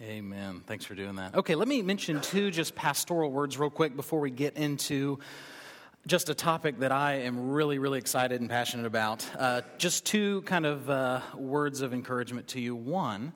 Amen. Thanks for doing that. Okay, let me mention two just pastoral words real quick before we get into just a topic that I am really, really excited and passionate about. Uh, just two kind of uh, words of encouragement to you. One,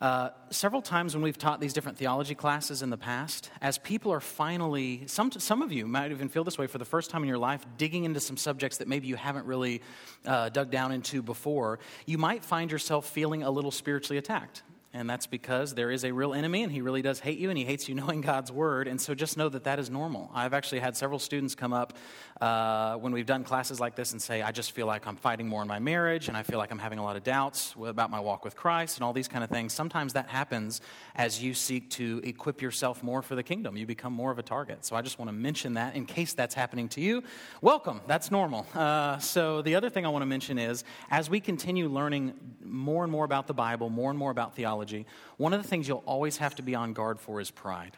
uh, several times when we've taught these different theology classes in the past, as people are finally, some, some of you might even feel this way for the first time in your life, digging into some subjects that maybe you haven't really uh, dug down into before, you might find yourself feeling a little spiritually attacked. And that's because there is a real enemy and he really does hate you and he hates you knowing God's word. And so just know that that is normal. I've actually had several students come up uh, when we've done classes like this and say, I just feel like I'm fighting more in my marriage and I feel like I'm having a lot of doubts about my walk with Christ and all these kind of things. Sometimes that happens as you seek to equip yourself more for the kingdom. You become more of a target. So I just want to mention that in case that's happening to you. Welcome. That's normal. Uh, so the other thing I want to mention is as we continue learning more and more about the Bible, more and more about theology, one of the things you'll always have to be on guard for is pride.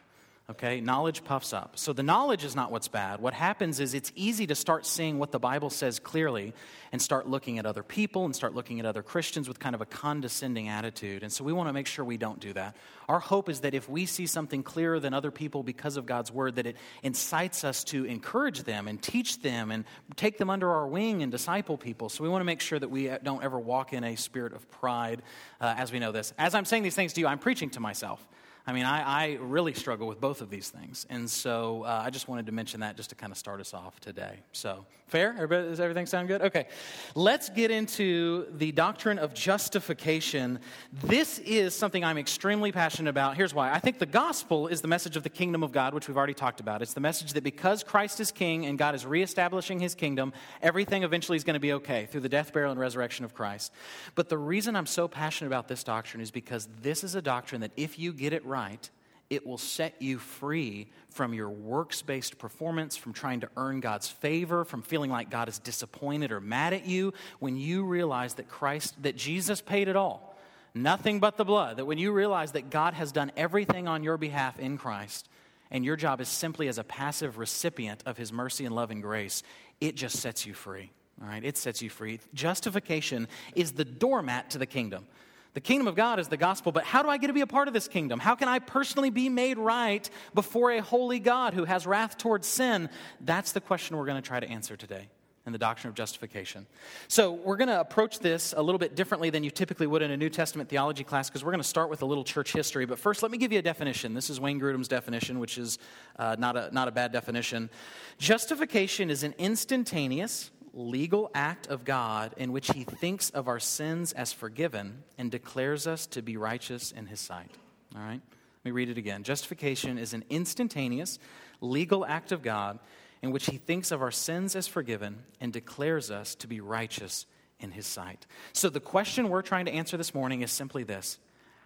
Okay? Knowledge puffs up. So the knowledge is not what's bad. What happens is it's easy to start seeing what the Bible says clearly and start looking at other people and start looking at other Christians with kind of a condescending attitude. And so we want to make sure we don't do that. Our hope is that if we see something clearer than other people because of God's word, that it incites us to encourage them and teach them and take them under our wing and disciple people. So we want to make sure that we don't ever walk in a spirit of pride uh, as we know this. As I'm saying these things to you, I'm preaching to myself. I mean, I, I, really struggle with both of these things. And so uh, I just wanted to mention that just to kind of start us off today. So, fair? Everybody, does everything sound good? Okay. Let's get into the doctrine of justification. This is something I'm extremely passionate about. Here's why I think the gospel is the message of the kingdom of God, which we've already talked about. It's the message that because Christ is king and God is reestablishing his kingdom, everything eventually is going to be okay through the death, burial, and resurrection of Christ. But the reason I'm so passionate about this doctrine is because this is a doctrine that if you get it right, it will set you free from your works based performance, from trying to earn God's favor, from feeling like God is disappointed or mad at you. When you realize that Christ, that Jesus paid it all, nothing but the blood, that when you realize that God has done everything on your behalf in Christ, and your job is simply as a passive recipient of his mercy and love and grace, it just sets you free. All right, it sets you free. Justification is the doormat to the kingdom. The kingdom of God is the gospel, but how do I get to be a part of this kingdom? How can I personally be made right before a holy God who has wrath towards sin? That's the question we're going to try to answer today in the doctrine of justification. So, we're going to approach this a little bit differently than you typically would in a New Testament theology class because we're going to start with a little church history. But first, let me give you a definition. This is Wayne Grudem's definition, which is uh, not, a, not a bad definition. Justification is an instantaneous, legal act of God in which he thinks of our sins as forgiven and declares us to be righteous in his sight. All right? Let me read it again. Justification is an instantaneous, legal act of God in which he thinks of our sins as forgiven and declares us to be righteous in his sight. So, the question we're trying to answer this morning is simply this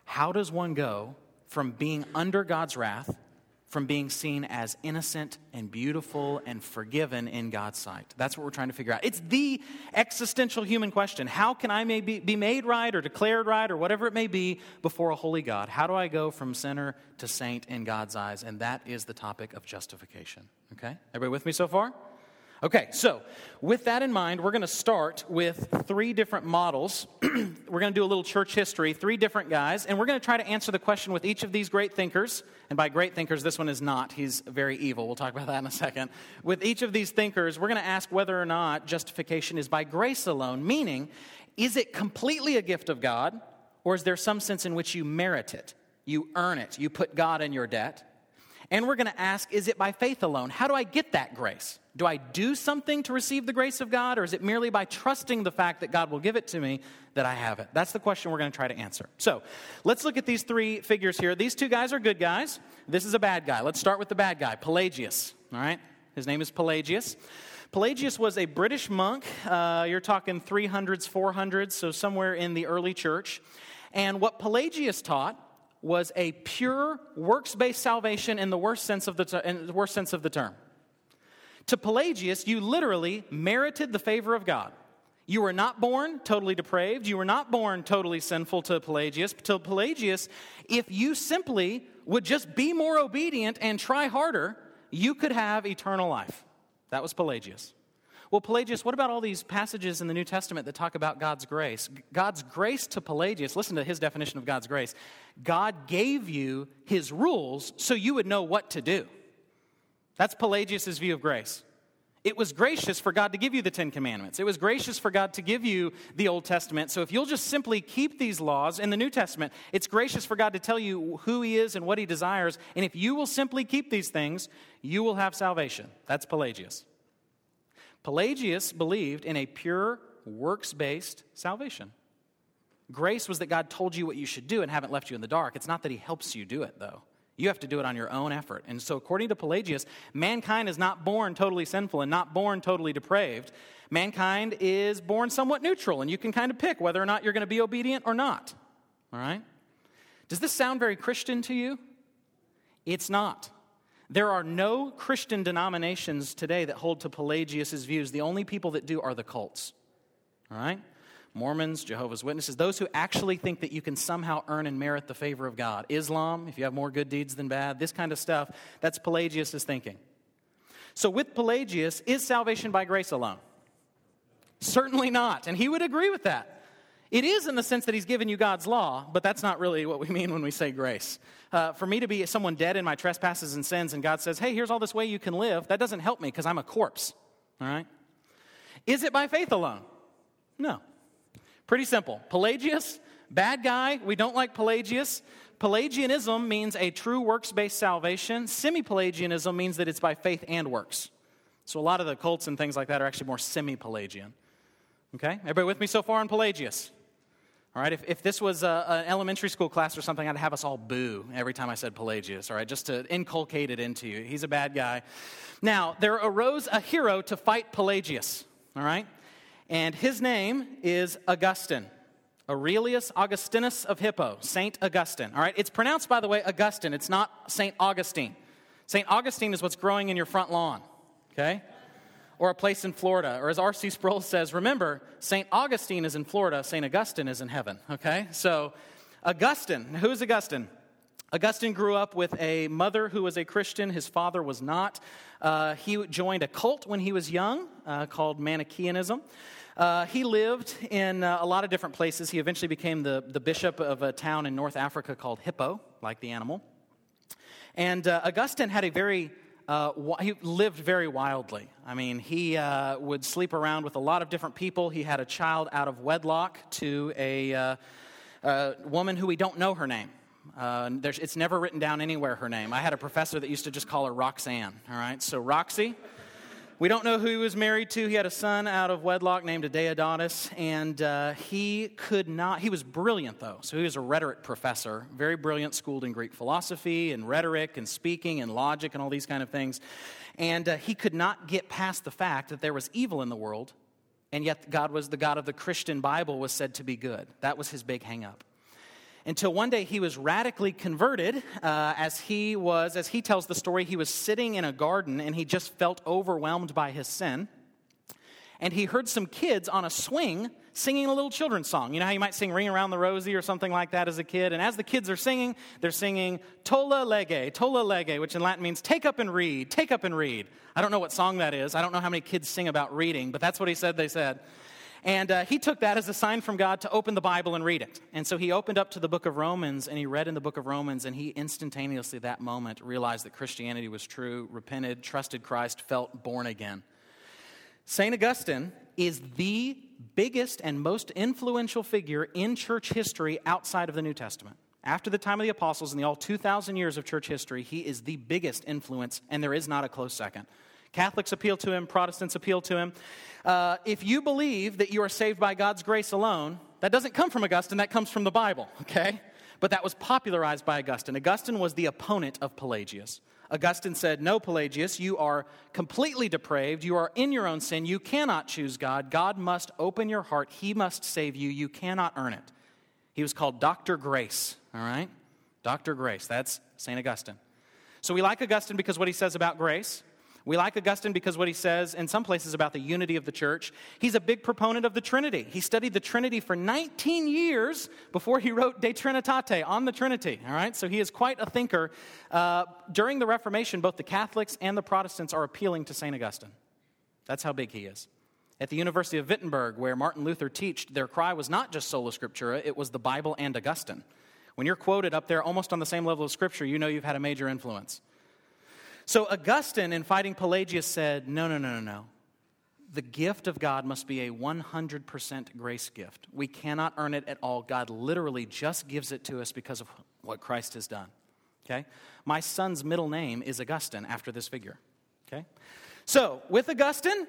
How does one go from being under God's wrath from being seen as innocent and beautiful and forgiven in God's sight? That's what we're trying to figure out. It's the existential human question. How can I maybe be made right or declared right or whatever it may be before a holy God? How do I go from sinner to saint in God's eyes? And that is the topic of justification. Okay? Everybody with me so far? Okay, so with that in mind, we're going to start with three different models. we're going to do a little church history, three different guys, and we're going to try to answer the question with each of these great thinkers. And by great thinkers, this one is not. He's very evil. We'll talk about that in a second. With each of these thinkers, we're going to ask whether or not justification is by grace alone, meaning, is it completely a gift of God, or is there some sense in which you merit it? You earn it, you put God in your debt. And we're going to ask, is it by faith alone? How do I get that grace? Do I do something to receive the grace of God, or is it merely by trusting the fact that God will give it to me that I have it? That's the question we're going to try to answer. So let's look at these three figures here. These two guys are good guys. This is a bad guy. Let's start with the bad guy, Pelagius. All right? His name is Pelagius. Pelagius was a British monk. Uh, you're talking 300s, 400s, so somewhere in the early church. And what Pelagius taught was a pure works based salvation in the worst sense of the, ter- in the worst sense of the term. To Pelagius, you literally merited the favor of God. You were not born totally depraved. You were not born totally sinful to Pelagius. To Pelagius, if you simply would just be more obedient and try harder, you could have eternal life. That was Pelagius. Well, Pelagius, what about all these passages in the New Testament that talk about God's grace? God's grace to Pelagius, listen to his definition of God's grace. God gave you his rules so you would know what to do. That's Pelagius' view of grace. It was gracious for God to give you the Ten Commandments. It was gracious for God to give you the Old Testament. So if you'll just simply keep these laws in the New Testament, it's gracious for God to tell you who He is and what He desires. And if you will simply keep these things, you will have salvation. That's Pelagius. Pelagius believed in a pure, works based salvation. Grace was that God told you what you should do and haven't left you in the dark. It's not that He helps you do it, though. You have to do it on your own effort. And so, according to Pelagius, mankind is not born totally sinful and not born totally depraved. Mankind is born somewhat neutral, and you can kind of pick whether or not you're going to be obedient or not. All right? Does this sound very Christian to you? It's not. There are no Christian denominations today that hold to Pelagius' views. The only people that do are the cults. All right? Mormons, Jehovah's Witnesses, those who actually think that you can somehow earn and merit the favor of God. Islam, if you have more good deeds than bad, this kind of stuff, that's Pelagius' thinking. So, with Pelagius, is salvation by grace alone? Certainly not. And he would agree with that. It is in the sense that he's given you God's law, but that's not really what we mean when we say grace. Uh, for me to be someone dead in my trespasses and sins, and God says, hey, here's all this way you can live, that doesn't help me because I'm a corpse. All right? Is it by faith alone? No. Pretty simple. Pelagius, bad guy. We don't like Pelagius. Pelagianism means a true works based salvation. Semi Pelagianism means that it's by faith and works. So a lot of the cults and things like that are actually more semi Pelagian. Okay? Everybody with me so far on Pelagius? All right, if, if this was an elementary school class or something, I'd have us all boo every time I said Pelagius, all right, just to inculcate it into you. He's a bad guy. Now, there arose a hero to fight Pelagius, all right? and his name is Augustine. Aurelius Augustinus of Hippo, Saint Augustine. All right, it's pronounced, by the way, Augustine. It's not Saint Augustine. Saint Augustine is what's growing in your front lawn, okay? Or a place in Florida. Or as R.C. Sproul says, remember, Saint Augustine is in Florida, Saint Augustine is in heaven, okay? So, Augustine, who's Augustine? Augustine grew up with a mother who was a Christian. His father was not. Uh, he joined a cult when he was young uh, called Manichaeanism. Uh, he lived in uh, a lot of different places. He eventually became the, the bishop of a town in North Africa called Hippo, like the animal. And uh, Augustine had a very uh, he lived very wildly. I mean, he uh, would sleep around with a lot of different people. He had a child out of wedlock to a, uh, a woman who we don't know her name. Uh, it's never written down anywhere her name. I had a professor that used to just call her Roxanne. All right, so Roxy. We don't know who he was married to. He had a son out of wedlock named Deodatus, and uh, he could not. He was brilliant, though. So he was a rhetoric professor, very brilliant, schooled in Greek philosophy and rhetoric and speaking and logic and all these kind of things. And uh, he could not get past the fact that there was evil in the world, and yet God was the God of the Christian Bible was said to be good. That was his big hangup until one day he was radically converted uh, as he was, as he tells the story, he was sitting in a garden and he just felt overwhelmed by his sin. And he heard some kids on a swing singing a little children's song. You know how you might sing Ring Around the Rosie or something like that as a kid? And as the kids are singing, they're singing tolle lege, tolle lege, which in Latin means take up and read, take up and read. I don't know what song that is. I don't know how many kids sing about reading, but that's what he said they said. And uh, he took that as a sign from God to open the Bible and read it. And so he opened up to the book of Romans and he read in the book of Romans, and he instantaneously, that moment, realized that Christianity was true, repented, trusted Christ, felt born again. St. Augustine is the biggest and most influential figure in church history outside of the New Testament. After the time of the apostles in the all 2,000 years of church history, he is the biggest influence, and there is not a close second. Catholics appeal to him, Protestants appeal to him. Uh, if you believe that you are saved by God's grace alone, that doesn't come from Augustine, that comes from the Bible, okay? But that was popularized by Augustine. Augustine was the opponent of Pelagius. Augustine said, No, Pelagius, you are completely depraved. You are in your own sin. You cannot choose God. God must open your heart. He must save you. You cannot earn it. He was called Dr. Grace, all right? Dr. Grace. That's St. Augustine. So we like Augustine because what he says about grace. We like Augustine because what he says in some places about the unity of the church. He's a big proponent of the Trinity. He studied the Trinity for 19 years before he wrote De Trinitate on the Trinity. All right, so he is quite a thinker. Uh, during the Reformation, both the Catholics and the Protestants are appealing to St. Augustine. That's how big he is. At the University of Wittenberg, where Martin Luther taught, their cry was not just sola scriptura, it was the Bible and Augustine. When you're quoted up there almost on the same level of scripture, you know you've had a major influence. So Augustine, in fighting Pelagius, said, No, no, no, no, no. The gift of God must be a 100% grace gift. We cannot earn it at all. God literally just gives it to us because of what Christ has done. Okay? My son's middle name is Augustine after this figure. Okay? So, with Augustine,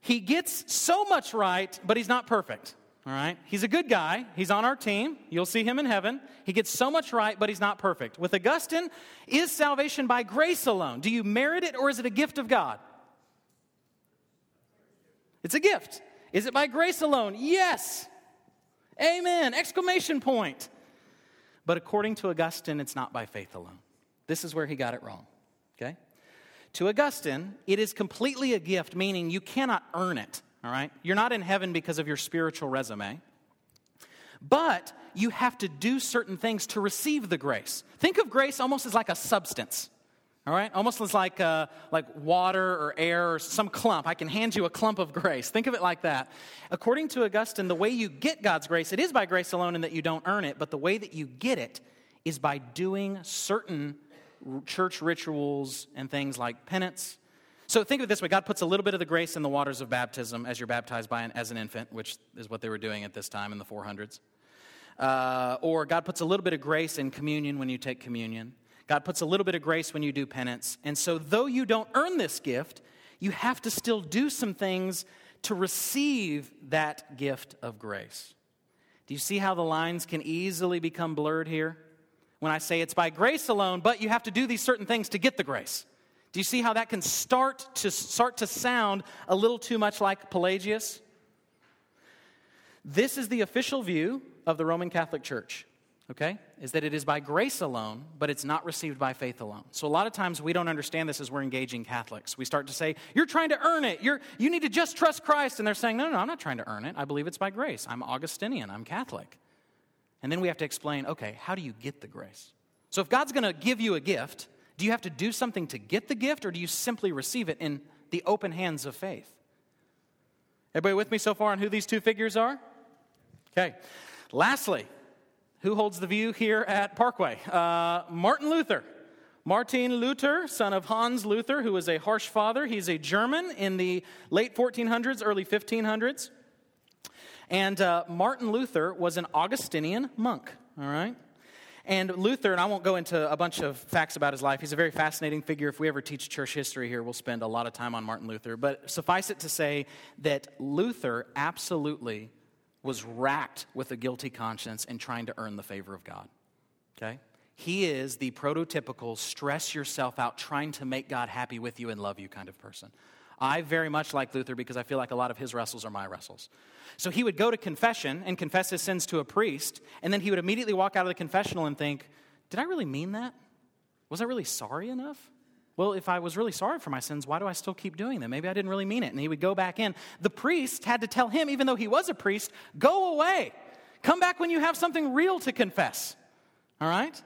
he gets so much right, but he's not perfect. All right? He's a good guy. He's on our team. You'll see him in heaven. He gets so much right, but he's not perfect. With Augustine, is salvation by grace alone? Do you merit it or is it a gift of God? It's a gift. Is it by grace alone? Yes. Amen. Exclamation point. But according to Augustine, it's not by faith alone. This is where he got it wrong. Okay? To Augustine, it is completely a gift, meaning you cannot earn it. All right? You're not in heaven because of your spiritual resume. But you have to do certain things to receive the grace. Think of grace almost as like a substance. All right, almost as like uh, like water or air or some clump. I can hand you a clump of grace. Think of it like that. According to Augustine, the way you get God's grace, it is by grace alone, and that you don't earn it. But the way that you get it is by doing certain church rituals and things like penance. So think of it this way: God puts a little bit of the grace in the waters of baptism as you're baptized by an, as an infant, which is what they were doing at this time in the 400s. Uh, or God puts a little bit of grace in communion when you take communion. God puts a little bit of grace when you do penance. And so, though you don't earn this gift, you have to still do some things to receive that gift of grace. Do you see how the lines can easily become blurred here? When I say it's by grace alone, but you have to do these certain things to get the grace. Do you see how that can start to start to sound a little too much like Pelagius? This is the official view of the Roman Catholic Church okay, is that it is by grace alone, but it's not received by faith alone. So a lot of times we don't understand this as we're engaging Catholics. We start to say, You're trying to earn it. You're, you need to just trust Christ. And they're saying, No, no, no, I'm not trying to earn it. I believe it's by grace. I'm Augustinian. I'm Catholic. And then we have to explain, okay, how do you get the grace? So if God's going to give you a gift, do you have to do something to get the gift, or do you simply receive it in the open hands of faith? Everybody with me so far on who these two figures are? Okay. Lastly, who holds the view here at Parkway? Uh, Martin Luther. Martin Luther, son of Hans Luther, who was a harsh father. He's a German in the late 1400s, early 1500s. And uh, Martin Luther was an Augustinian monk, all right? And Luther, and I won't go into a bunch of facts about his life, he's a very fascinating figure. If we ever teach church history here, we'll spend a lot of time on Martin Luther. But suffice it to say that Luther absolutely was racked with a guilty conscience and trying to earn the favor of God. Okay? He is the prototypical stress yourself out, trying to make God happy with you and love you kind of person. I very much like Luther because I feel like a lot of his wrestles are my wrestles. So he would go to confession and confess his sins to a priest, and then he would immediately walk out of the confessional and think, Did I really mean that? Was I really sorry enough? Well, if I was really sorry for my sins, why do I still keep doing them? Maybe I didn't really mean it. And he would go back in. The priest had to tell him, even though he was a priest, go away. Come back when you have something real to confess. All right?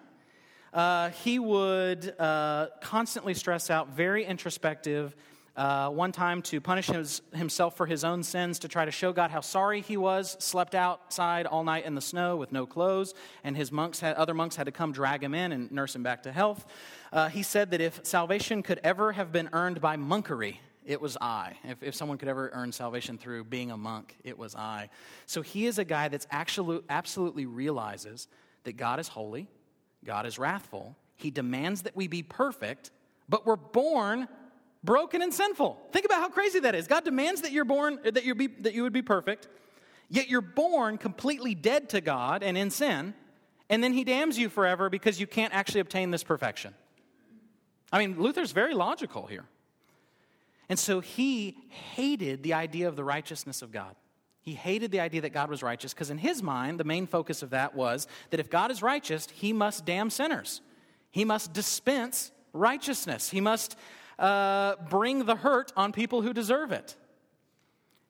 Uh, he would uh, constantly stress out, very introspective, uh, one time to punish his, himself for his own sins, to try to show God how sorry he was, slept outside all night in the snow with no clothes, and his monks had, other monks had to come drag him in and nurse him back to health. Uh, he said that if salvation could ever have been earned by monkery, it was I. If, if someone could ever earn salvation through being a monk, it was I. So he is a guy that's actually, absolutely realizes that God is holy, God is wrathful. He demands that we be perfect, but we're born broken and sinful. Think about how crazy that is. God demands that you're born uh, that you be that you would be perfect, yet you're born completely dead to God and in sin, and then he damns you forever because you can't actually obtain this perfection. I mean, Luther's very logical here. And so he hated the idea of the righteousness of God. He hated the idea that God was righteous because, in his mind, the main focus of that was that if God is righteous, he must damn sinners. He must dispense righteousness. He must uh, bring the hurt on people who deserve it.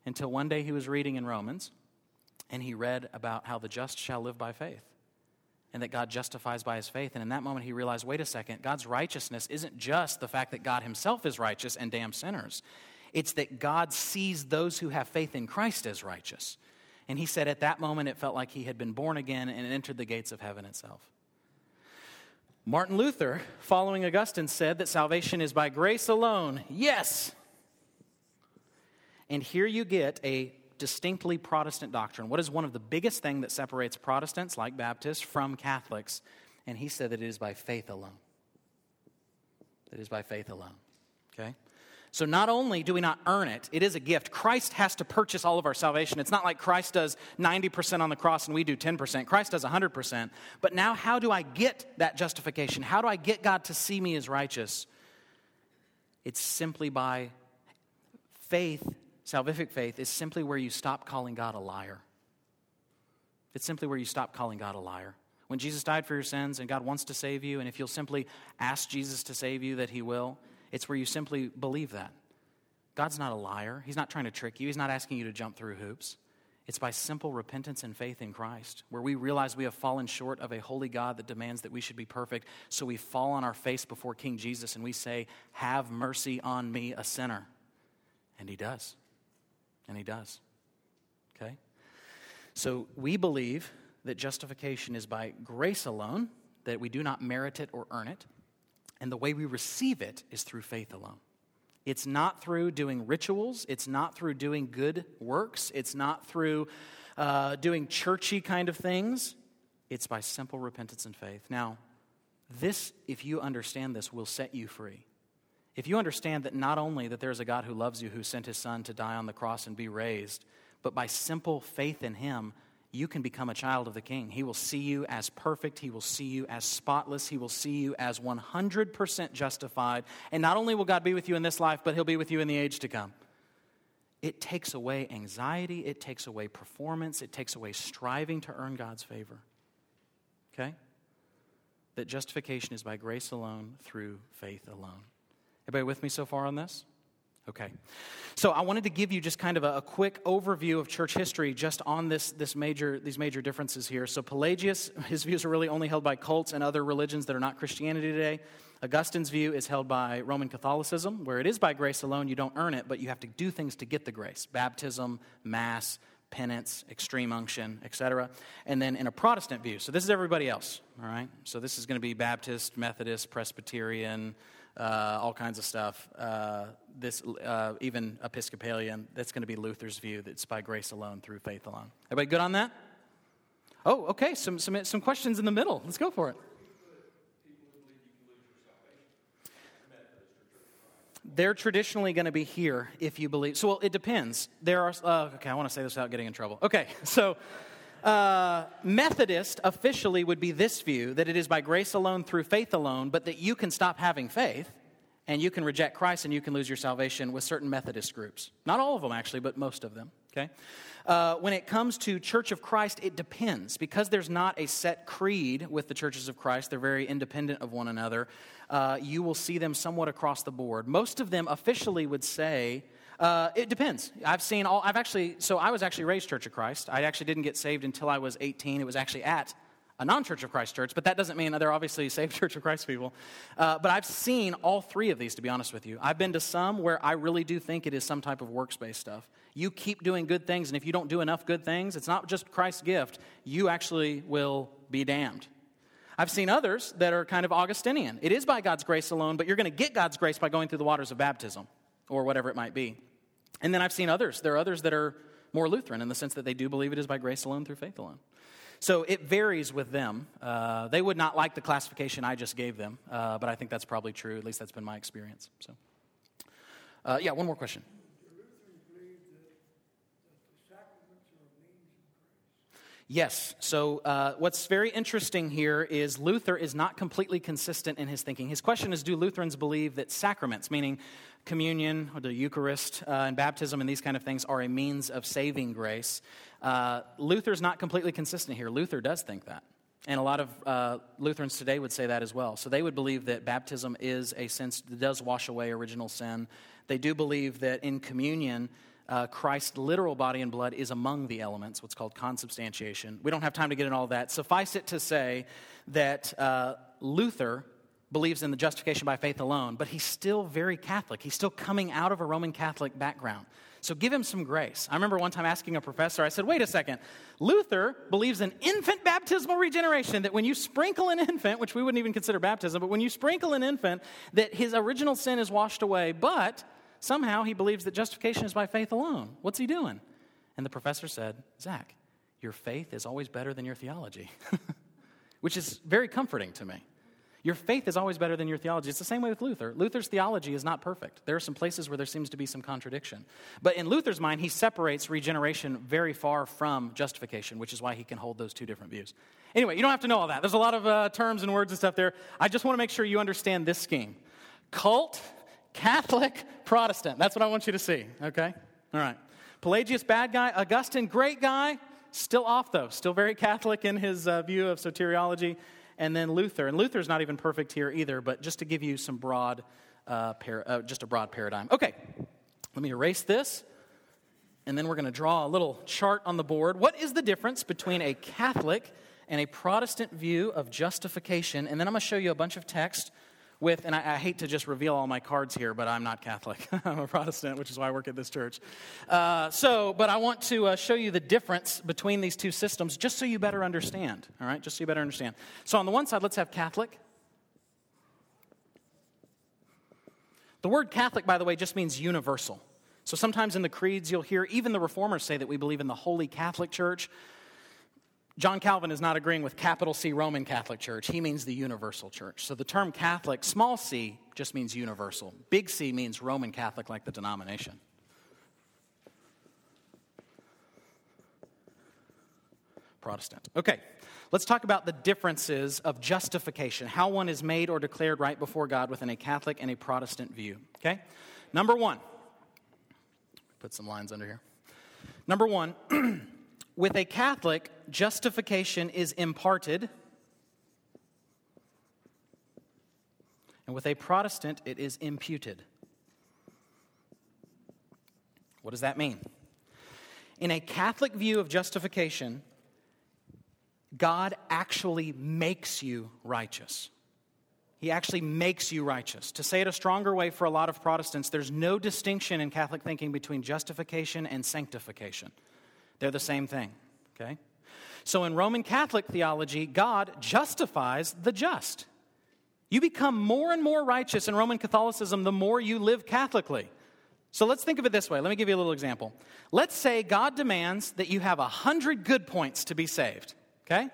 Until one day he was reading in Romans and he read about how the just shall live by faith and that God justifies by his faith. And in that moment, he realized wait a second, God's righteousness isn't just the fact that God himself is righteous and damn sinners. It's that God sees those who have faith in Christ as righteous. And he said at that moment it felt like he had been born again and entered the gates of heaven itself. Martin Luther, following Augustine, said that salvation is by grace alone. Yes! And here you get a distinctly Protestant doctrine. What is one of the biggest thing that separates Protestants, like Baptists, from Catholics? And he said that it is by faith alone. It is by faith alone. Okay? So not only do we not earn it, it is a gift. Christ has to purchase all of our salvation. It's not like Christ does 90% on the cross and we do 10%. Christ does 100%. But now, how do I get that justification? How do I get God to see me as righteous? It's simply by faith. Salvific faith is simply where you stop calling God a liar. It's simply where you stop calling God a liar. When Jesus died for your sins and God wants to save you, and if you'll simply ask Jesus to save you, that He will, it's where you simply believe that. God's not a liar. He's not trying to trick you. He's not asking you to jump through hoops. It's by simple repentance and faith in Christ, where we realize we have fallen short of a holy God that demands that we should be perfect. So we fall on our face before King Jesus and we say, Have mercy on me, a sinner. And He does. And He does. Okay? So we believe that justification is by grace alone, that we do not merit it or earn it. And the way we receive it is through faith alone. It's not through doing rituals, it's not through doing good works, it's not through uh, doing churchy kind of things. It's by simple repentance and faith. Now, this, if you understand this, will set you free. If you understand that not only that there's a God who loves you, who sent his son to die on the cross and be raised, but by simple faith in him, you can become a child of the King. He will see you as perfect. He will see you as spotless. He will see you as 100% justified. And not only will God be with you in this life, but He'll be with you in the age to come. It takes away anxiety, it takes away performance, it takes away striving to earn God's favor. Okay? That justification is by grace alone, through faith alone. Everybody with me so far on this? Okay. So I wanted to give you just kind of a, a, quick overview of church history just on this, this major, these major differences here. So Pelagius, his views are really only held by cults and other religions that are not Christianity today. Augustine's view is held by Roman Catholicism, where it is by grace alone, you don't earn it, but you have to do things to get the grace. Baptism, mass, penance, extreme unction, etc. And then in a Protestant view, so this is everybody else, all right? So this is going to be Baptist, Methodist, Presbyterian, uh, all kinds of stuff. Uh, this uh, even Episcopalian. That's going to be Luther's view. That's by grace alone, through faith alone. Everybody good on that? Oh, okay. Some some some questions in the middle. Let's go for it. They're traditionally going to be here if you believe. So, well, it depends. There are. Uh, okay, I want to say this without getting in trouble. Okay, so. Uh, Methodist officially would be this view that it is by grace alone through faith alone, but that you can stop having faith and you can reject Christ and you can lose your salvation with certain Methodist groups. Not all of them, actually, but most of them. Okay? Uh, when it comes to Church of Christ, it depends. Because there's not a set creed with the churches of Christ, they're very independent of one another. Uh, you will see them somewhat across the board. Most of them officially would say uh, it depends. I've seen all, I've actually, so I was actually raised Church of Christ. I actually didn't get saved until I was 18. It was actually at a non Church of Christ church, but that doesn't mean they're obviously saved Church of Christ people. Uh, but I've seen all three of these, to be honest with you. I've been to some where I really do think it is some type of works based stuff. You keep doing good things, and if you don't do enough good things, it's not just Christ's gift, you actually will be damned. I've seen others that are kind of Augustinian. It is by God's grace alone, but you're going to get God's grace by going through the waters of baptism or whatever it might be. And then I've seen others. There are others that are more Lutheran in the sense that they do believe it is by grace alone through faith alone. So it varies with them. Uh, they would not like the classification I just gave them, uh, but I think that's probably true. At least that's been my experience. So, uh, yeah, one more question. Yes. So, uh, what's very interesting here is Luther is not completely consistent in his thinking. His question is Do Lutherans believe that sacraments, meaning communion or the Eucharist uh, and baptism and these kind of things, are a means of saving grace? Uh, Luther's not completely consistent here. Luther does think that. And a lot of uh, Lutherans today would say that as well. So they would believe that baptism is a sense that does wash away original sin. They do believe that in communion, uh, Christ's literal body and blood is among the elements, what's called consubstantiation. We don't have time to get into all that. Suffice it to say that uh, Luther believes in the justification by faith alone, but he's still very Catholic. He's still coming out of a Roman Catholic background. So give him some grace. I remember one time asking a professor, I said, wait a second. Luther believes in infant baptismal regeneration, that when you sprinkle an infant, which we wouldn't even consider baptism, but when you sprinkle an infant, that his original sin is washed away, but somehow he believes that justification is by faith alone. What's he doing? And the professor said, Zach, your faith is always better than your theology, which is very comforting to me. Your faith is always better than your theology. It's the same way with Luther. Luther's theology is not perfect. There are some places where there seems to be some contradiction. But in Luther's mind, he separates regeneration very far from justification, which is why he can hold those two different views. Anyway, you don't have to know all that. There's a lot of uh, terms and words and stuff there. I just want to make sure you understand this scheme cult, Catholic, Protestant. That's what I want you to see, okay? All right. Pelagius, bad guy. Augustine, great guy. Still off, though. Still very Catholic in his uh, view of soteriology and then Luther. And Luther's not even perfect here either, but just to give you some broad, uh, par- uh, just a broad paradigm. Okay, let me erase this, and then we're going to draw a little chart on the board. What is the difference between a Catholic and a Protestant view of justification? And then I'm going to show you a bunch of text with, and I, I, hate to just reveal all my cards here, but I'm not Catholic. I'm a Protestant, which is why I work at this church. Uh, so, but I want to uh, show you the difference between these two systems just so you better understand, all right? Just so you better understand. So, on the one side, let's have Catholic. The word Catholic, by the way, just means universal. So sometimes in the creeds, you'll hear even the reformers say that we believe in the Holy Catholic Church. John Calvin is not agreeing with capital C Roman Catholic Church. He means the universal church. So the term Catholic, small c, just means universal. Big C means Roman Catholic, like the denomination. Protestant. Okay, let's talk about the differences of justification, how one is made or declared right before God within a Catholic and a Protestant view. Okay? Number one, put some lines under here. Number one, With a Catholic, justification is imparted, and with a Protestant, it is imputed. What does that mean? In a Catholic view of justification, God actually makes you righteous. He actually makes you righteous. To say it a stronger way for a lot of Protestants, there's no distinction in Catholic thinking between justification and sanctification. They're the same thing, okay? So in Roman Catholic theology, God justifies the just. You become more and more righteous in Roman Catholicism the more you live Catholically. So let's think of it this way. Let me give you a little example. Let's say God demands that you have 100 good points to be saved, okay?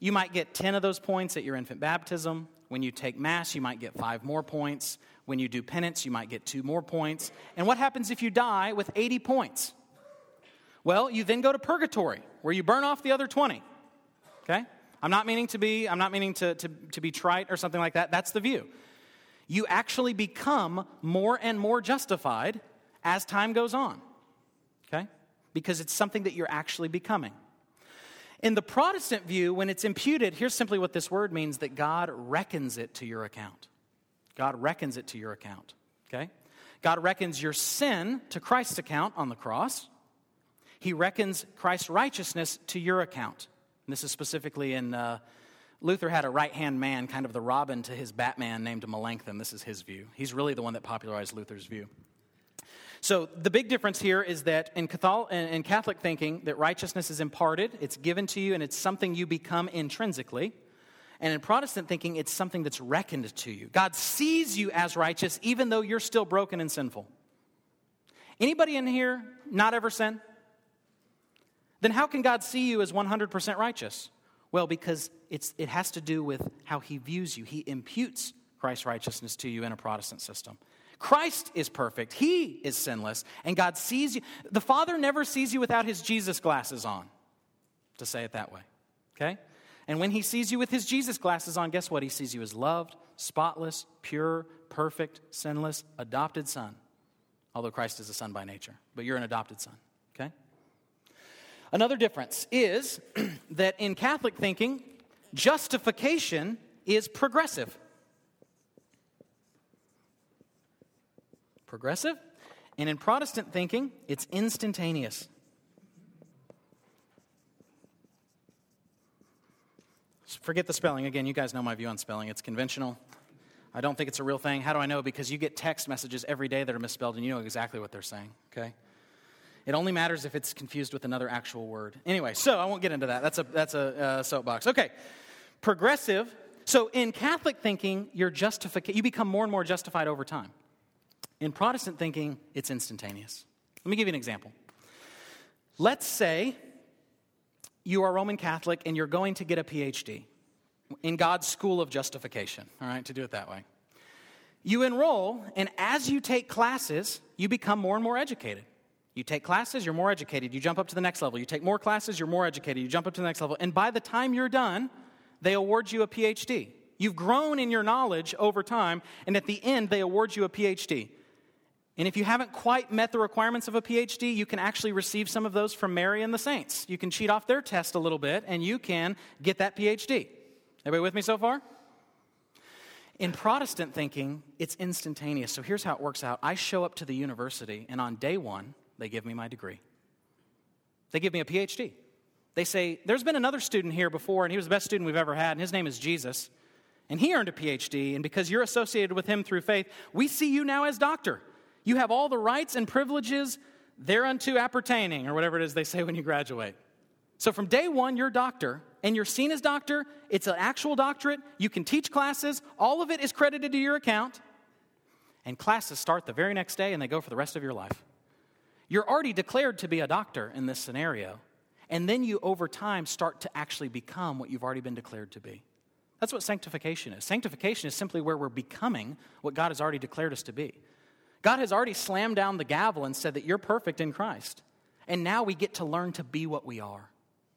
You might get 10 of those points at your infant baptism. When you take Mass, you might get five more points. When you do penance, you might get two more points. And what happens if you die with 80 points? Well, you then go to purgatory, where you burn off the other 20. Okay? I'm not meaning to be, I'm not meaning to, to, to be trite or something like that. That's the view. You actually become more and more justified as time goes on. Okay? Because it's something that you're actually becoming. In the Protestant view, when it's imputed, here's simply what this word means that God reckons it to your account. God reckons it to your account. Okay? God reckons your sin to Christ's account on the cross he reckons Christ's righteousness to your account. And this is specifically in uh, Luther had a right hand man, kind of the Robin to his Batman named Melanchthon. This is his view. He's really the one that popularized Luther's view. So the big difference here is that in, Catholic, in Catholic thinking, that righteousness is imparted, it's given to you, and it's something you become intrinsically. And in Protestant thinking, it's something that's reckoned to you. God sees you as righteous, even though you're still broken and sinful. Anybody in here not ever sin? Then how can God see you as 100% righteous? Well, because it's, it has to do with how he views you. He imputes Christ's righteousness to you in a Protestant system. Christ is perfect, he is sinless, and God sees you. The Father never sees you without his Jesus glasses on, to say it that way. Okay? And when he sees you with his Jesus glasses on, guess what? He sees you as loved, spotless, pure, perfect, sinless, adopted son. Although Christ is a son by nature, but you're an adopted son. Okay? Another difference is that in Catholic thinking, justification is progressive. Progressive. And in Protestant thinking, it's instantaneous. Forget the spelling. Again, you guys know my view on spelling. It's conventional. I don't think it's a real thing. How do I know? Because you get text messages every day that are misspelled and you know exactly what they're saying, okay? It only matters if it's confused with another actual word. Anyway, so I won't get into that. That's a, that's a uh, soapbox. Okay, progressive. So in Catholic thinking, you're justific- you become more and more justified over time. In Protestant thinking, it's instantaneous. Let me give you an example. Let's say you are Roman Catholic and you're going to get a PhD in God's school of justification, all right, to do it that way. You enroll, and as you take classes, you become more and more educated. You take classes, you're more educated. You jump up to the next level. You take more classes, you're more educated. You jump up to the next level. And by the time you're done, they award you a PhD. You've grown in your knowledge over time, and at the end, they award you a PhD. And if you haven't quite met the requirements of a PhD, you can actually receive some of those from Mary and the saints. You can cheat off their test a little bit, and you can get that PhD. Everybody with me so far? In Protestant thinking, it's instantaneous. So here's how it works out I show up to the university, and on day one, they give me my degree. They give me a PhD. They say, There's been another student here before, and he was the best student we've ever had, and his name is Jesus. And he earned a PhD, and because you're associated with him through faith, we see you now as doctor. You have all the rights and privileges thereunto appertaining, or whatever it is they say when you graduate. So from day one, you're doctor, and you're seen as doctor. It's an actual doctorate. You can teach classes. All of it is credited to your account. And classes start the very next day, and they go for the rest of your life. You're already declared to be a doctor in this scenario, and then you, over time, start to actually become what you've already been declared to be. That's what sanctification is. Sanctification is simply where we're becoming what God has already declared us to be. God has already slammed down the gavel and said that you're perfect in Christ. And now we get to learn to be what we are.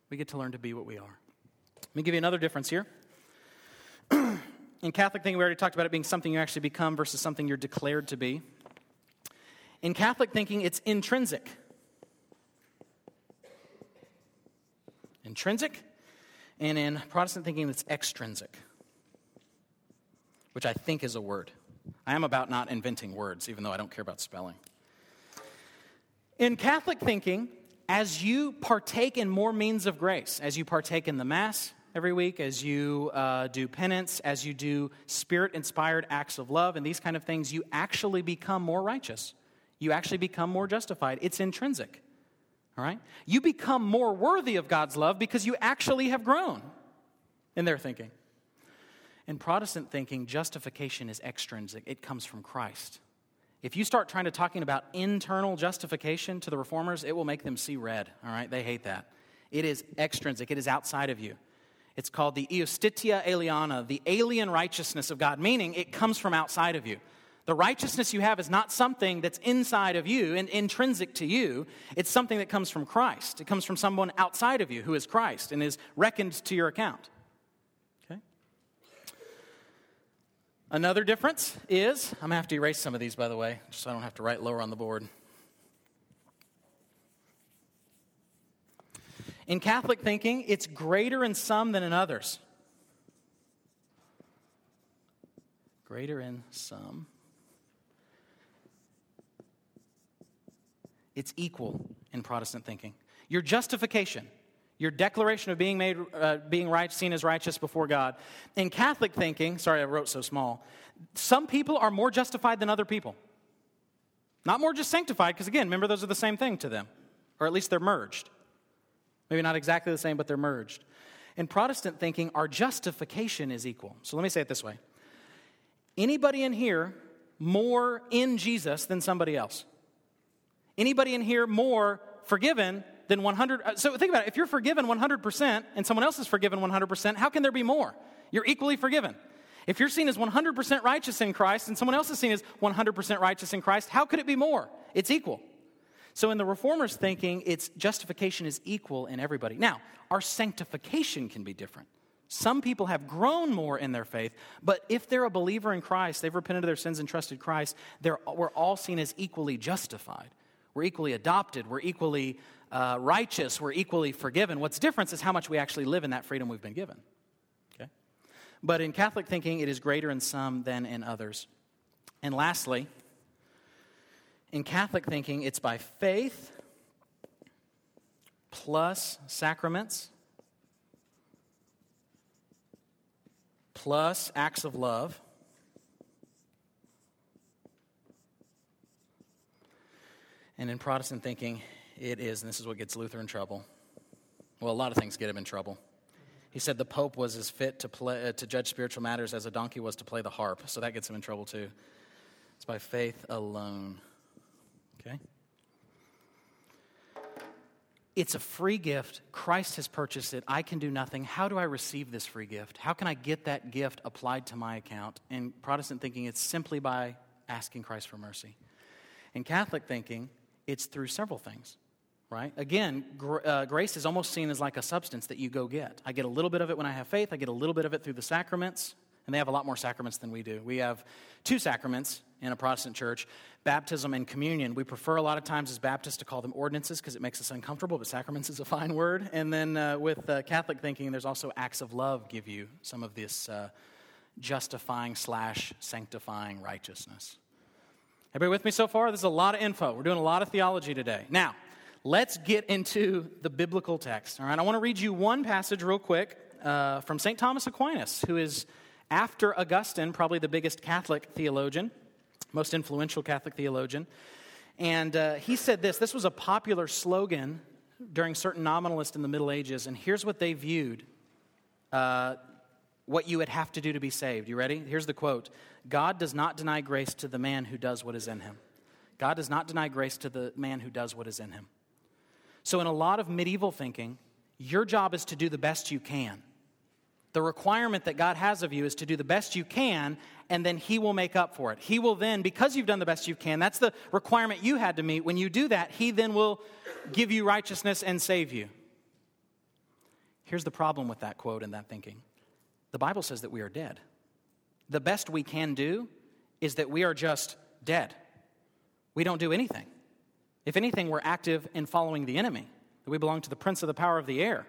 We get to learn to be what we are. Let me give you another difference here. in Catholic thinking, we already talked about it being something you actually become versus something you're declared to be. In Catholic thinking, it's intrinsic. Intrinsic. And in Protestant thinking, it's extrinsic, which I think is a word. I am about not inventing words, even though I don't care about spelling. In Catholic thinking, as you partake in more means of grace, as you partake in the Mass every week, as you uh, do penance, as you do spirit inspired acts of love, and these kind of things, you actually become more righteous you actually become more justified. It's intrinsic. All right? You become more worthy of God's love because you actually have grown in their thinking. In Protestant thinking, justification is extrinsic, it comes from Christ. If you start trying to talking about internal justification to the reformers, it will make them see red. All right? They hate that. It is extrinsic, it is outside of you. It's called the iustitia aliena, the alien righteousness of God, meaning it comes from outside of you. The righteousness you have is not something that's inside of you and intrinsic to you. It's something that comes from Christ. It comes from someone outside of you who is Christ and is reckoned to your account. Okay? Another difference is I'm going to have to erase some of these, by the way, just so I don't have to write lower on the board. In Catholic thinking, it's greater in some than in others. Greater in some It's equal in Protestant thinking. Your justification, your declaration of being made uh, being right, seen as righteous before God. In Catholic thinking, sorry I wrote so small, some people are more justified than other people. Not more just sanctified, because again, remember those are the same thing to them, or at least they're merged. Maybe not exactly the same, but they're merged. In Protestant thinking, our justification is equal. So let me say it this way anybody in here more in Jesus than somebody else? Anybody in here more forgiven than 100? Uh, so think about it. If you're forgiven 100% and someone else is forgiven 100%, how can there be more? You're equally forgiven. If you're seen as 100% righteous in Christ and someone else is seen as 100% righteous in Christ, how could it be more? It's equal. So in the reformers' thinking, it's justification is equal in everybody. Now, our sanctification can be different. Some people have grown more in their faith, but if they're a believer in Christ, they've repented of their sins and trusted Christ, we're all seen as equally justified. We're equally adopted. We're equally uh, righteous. We're equally forgiven. What's different is how much we actually live in that freedom we've been given. Okay? But in Catholic thinking, it is greater in some than in others. And lastly, in Catholic thinking, it's by faith plus sacraments plus acts of love And in Protestant thinking, it is, and this is what gets Luther in trouble. Well, a lot of things get him in trouble. He said the Pope was as fit to, play, uh, to judge spiritual matters as a donkey was to play the harp, so that gets him in trouble too. It's by faith alone. Okay? It's a free gift. Christ has purchased it. I can do nothing. How do I receive this free gift? How can I get that gift applied to my account? In Protestant thinking, it's simply by asking Christ for mercy. In Catholic thinking, it's through several things, right? Again, gr- uh, grace is almost seen as like a substance that you go get. I get a little bit of it when I have faith, I get a little bit of it through the sacraments, and they have a lot more sacraments than we do. We have two sacraments in a Protestant church baptism and communion. We prefer a lot of times as Baptists to call them ordinances because it makes us uncomfortable, but sacraments is a fine word. And then uh, with uh, Catholic thinking, there's also acts of love give you some of this uh, justifying slash sanctifying righteousness. Everybody with me so far? This is a lot of info. We're doing a lot of theology today. Now, let's get into the biblical text. All right, I want to read you one passage real quick uh, from St. Thomas Aquinas, who is, after Augustine, probably the biggest Catholic theologian, most influential Catholic theologian. And uh, he said this this was a popular slogan during certain nominalists in the Middle Ages, and here's what they viewed uh, what you would have to do to be saved. You ready? Here's the quote God does not deny grace to the man who does what is in him. God does not deny grace to the man who does what is in him. So, in a lot of medieval thinking, your job is to do the best you can. The requirement that God has of you is to do the best you can, and then He will make up for it. He will then, because you've done the best you can, that's the requirement you had to meet. When you do that, He then will give you righteousness and save you. Here's the problem with that quote and that thinking the Bible says that we are dead. The best we can do is that we are just dead. We don't do anything. If anything, we're active in following the enemy, that we belong to the prince of the power of the air.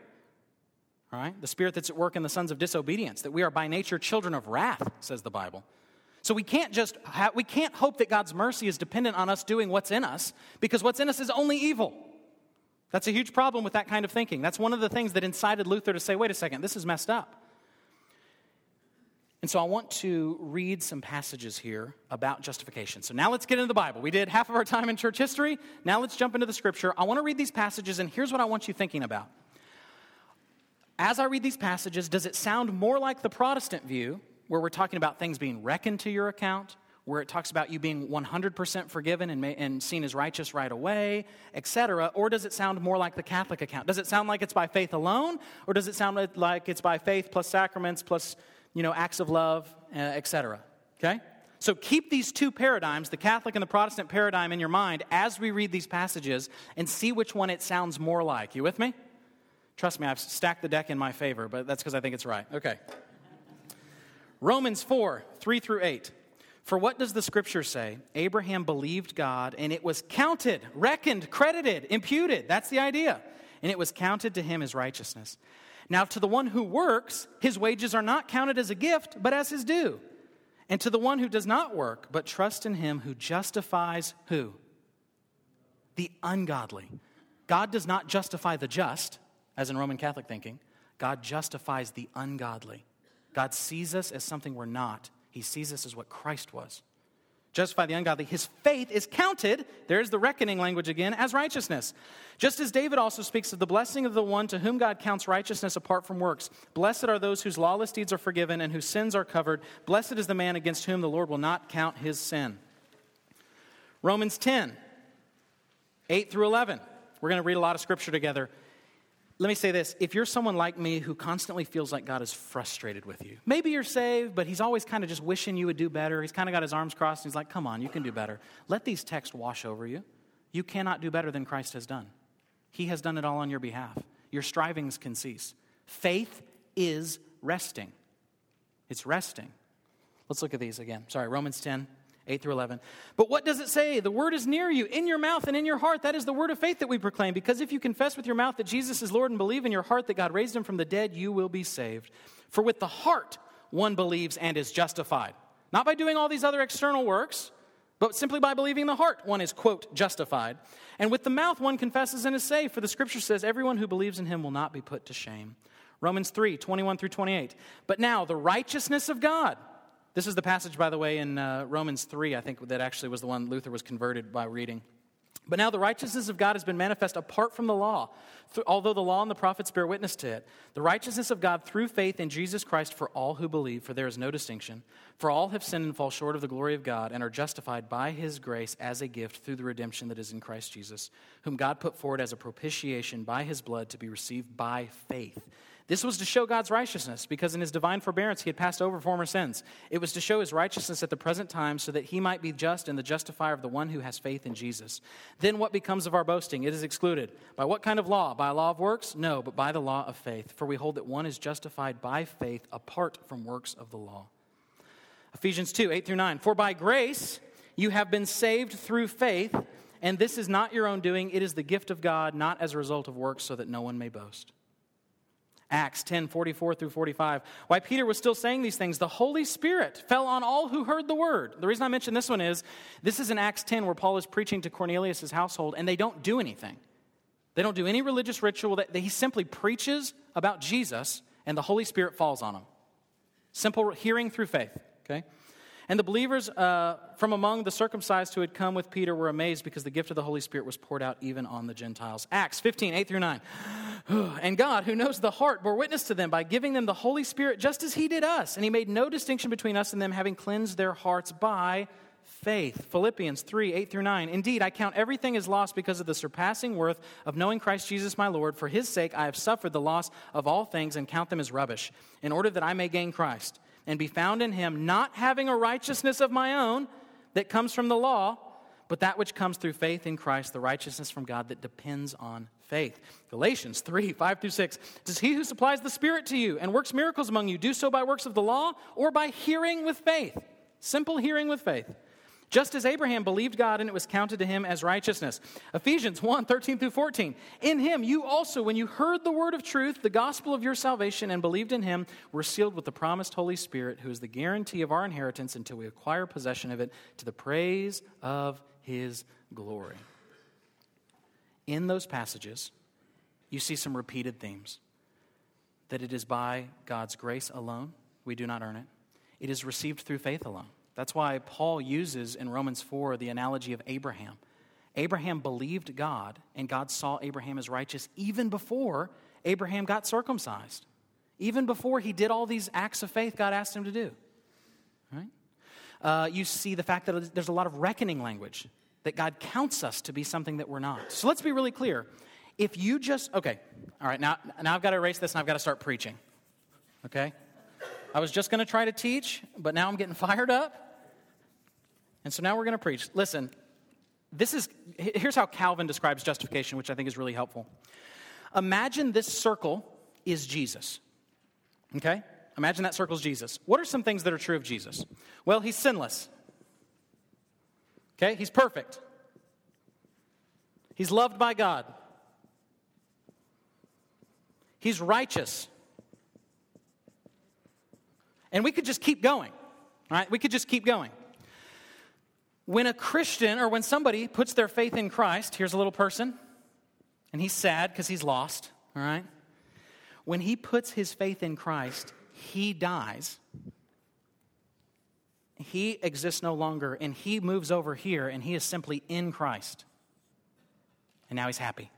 All right? The spirit that's at work in the sons of disobedience, that we are by nature children of wrath, says the Bible. So we can't just ha- we can't hope that God's mercy is dependent on us doing what's in us because what's in us is only evil. That's a huge problem with that kind of thinking. That's one of the things that incited Luther to say, "Wait a second, this is messed up." And so I want to read some passages here about justification. So now let's get into the Bible. We did half of our time in church history. Now let's jump into the scripture. I want to read these passages, and here's what I want you thinking about. As I read these passages, does it sound more like the Protestant view, where we're talking about things being reckoned to your account, where it talks about you being 100% forgiven and, and seen as righteous right away, etc., or does it sound more like the Catholic account? Does it sound like it's by faith alone, or does it sound like it's by faith plus sacraments plus you know, acts of love, uh, etc. Okay? So keep these two paradigms, the Catholic and the Protestant paradigm, in your mind as we read these passages and see which one it sounds more like. You with me? Trust me, I've stacked the deck in my favor, but that's because I think it's right. Okay. Romans 4 3 through 8. For what does the scripture say? Abraham believed God, and it was counted, reckoned, credited, imputed. That's the idea. And it was counted to him as righteousness. Now, to the one who works, his wages are not counted as a gift, but as his due. And to the one who does not work, but trust in him who justifies who? The ungodly. God does not justify the just, as in Roman Catholic thinking. God justifies the ungodly. God sees us as something we're not, He sees us as what Christ was justify the ungodly, his faith is counted, there's the reckoning language again, as righteousness. Just as David also speaks of the blessing of the one to whom God counts righteousness apart from works. Blessed are those whose lawless deeds are forgiven and whose sins are covered. Blessed is the man against whom the Lord will not count his sin. Romans 10, 8 through 11. We're going to read a lot of scripture together let me say this if you're someone like me who constantly feels like God is frustrated with you, maybe you're saved, but He's always kind of just wishing you would do better. He's kind of got His arms crossed and He's like, come on, you can do better. Let these texts wash over you. You cannot do better than Christ has done. He has done it all on your behalf. Your strivings can cease. Faith is resting. It's resting. Let's look at these again. Sorry, Romans 10, 8 through 11. But what does it say? The word is near you, in your mouth and in your heart. That is the word of faith that we proclaim. Because if you confess with your mouth that Jesus is Lord and believe in your heart that God raised him from the dead, you will be saved. For with the heart one believes and is justified. Not by doing all these other external works, but simply by believing the heart one is, quote, justified. And with the mouth one confesses and is saved. For the scripture says, everyone who believes in him will not be put to shame. Romans 3, 21 through 28. But now the righteousness of God this is the passage, by the way, in uh, Romans 3, I think, that actually was the one Luther was converted by reading. But now the righteousness of God has been manifest apart from the law, although the law and the prophets bear witness to it. The righteousness of God through faith in Jesus Christ for all who believe, for there is no distinction. For all have sinned and fall short of the glory of God and are justified by his grace as a gift through the redemption that is in Christ Jesus, whom God put forward as a propitiation by his blood to be received by faith. This was to show God's righteousness, because in his divine forbearance he had passed over former sins. It was to show his righteousness at the present time, so that he might be just and the justifier of the one who has faith in Jesus. Then what becomes of our boasting? It is excluded. By what kind of law? By a law of works? No, but by the law of faith. For we hold that one is justified by faith apart from works of the law. Ephesians 2 8 through 9. For by grace you have been saved through faith, and this is not your own doing, it is the gift of God, not as a result of works, so that no one may boast. Acts 10 44 through 45. Why Peter was still saying these things, the Holy Spirit fell on all who heard the word. The reason I mention this one is this is in Acts 10 where Paul is preaching to Cornelius' household, and they don't do anything. They don't do any religious ritual. That He simply preaches about Jesus, and the Holy Spirit falls on them. Simple hearing through faith, okay? And the believers uh, from among the circumcised who had come with Peter were amazed because the gift of the Holy Spirit was poured out even on the Gentiles. Acts 15, 8 through 9. and God, who knows the heart, bore witness to them by giving them the Holy Spirit just as He did us. And He made no distinction between us and them, having cleansed their hearts by faith. Philippians 3 8 through 9. Indeed, I count everything as lost because of the surpassing worth of knowing Christ Jesus my Lord. For his sake, I have suffered the loss of all things and count them as rubbish, in order that I may gain Christ and be found in him, not having a righteousness of my own that comes from the law, but that which comes through faith in Christ, the righteousness from God that depends on faith. Galatians 3 5 through 6. Does he who supplies the Spirit to you and works miracles among you do so by works of the law or by hearing with faith? Simple hearing with faith. Just as Abraham believed God and it was counted to him as righteousness. Ephesians 1 13 through 14. In him, you also, when you heard the word of truth, the gospel of your salvation, and believed in him, were sealed with the promised Holy Spirit, who is the guarantee of our inheritance until we acquire possession of it to the praise of his glory. In those passages, you see some repeated themes that it is by God's grace alone, we do not earn it, it is received through faith alone. That's why Paul uses in Romans 4 the analogy of Abraham. Abraham believed God, and God saw Abraham as righteous even before Abraham got circumcised. Even before he did all these acts of faith God asked him to do. Right? Uh, you see the fact that there's a lot of reckoning language, that God counts us to be something that we're not. So let's be really clear. If you just, okay, all right, now, now I've got to erase this and I've got to start preaching. Okay? I was just going to try to teach, but now I'm getting fired up. And so now we're going to preach. Listen, this is here's how Calvin describes justification, which I think is really helpful. Imagine this circle is Jesus. Okay? Imagine that circles Jesus. What are some things that are true of Jesus? Well, he's sinless. Okay? He's perfect. He's loved by God. He's righteous. And we could just keep going. Right? We could just keep going. When a Christian or when somebody puts their faith in Christ, here's a little person, and he's sad because he's lost, all right? When he puts his faith in Christ, he dies. He exists no longer, and he moves over here, and he is simply in Christ. And now he's happy.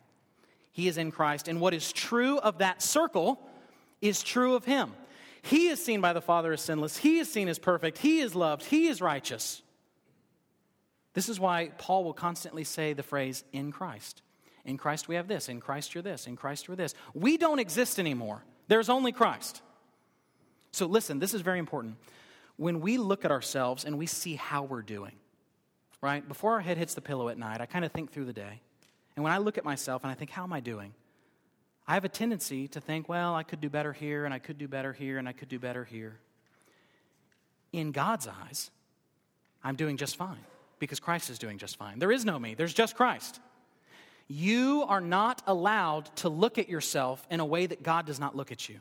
He is in Christ, and what is true of that circle is true of him. He is seen by the Father as sinless, he is seen as perfect, he is loved, he is righteous. This is why Paul will constantly say the phrase, in Christ. In Christ we have this. In Christ you're this. In Christ you're this. We don't exist anymore. There's only Christ. So listen, this is very important. When we look at ourselves and we see how we're doing, right? Before our head hits the pillow at night, I kind of think through the day. And when I look at myself and I think, how am I doing? I have a tendency to think, well, I could do better here, and I could do better here, and I could do better here. In God's eyes, I'm doing just fine because Christ is doing just fine. There is no me, there's just Christ. You are not allowed to look at yourself in a way that God does not look at you.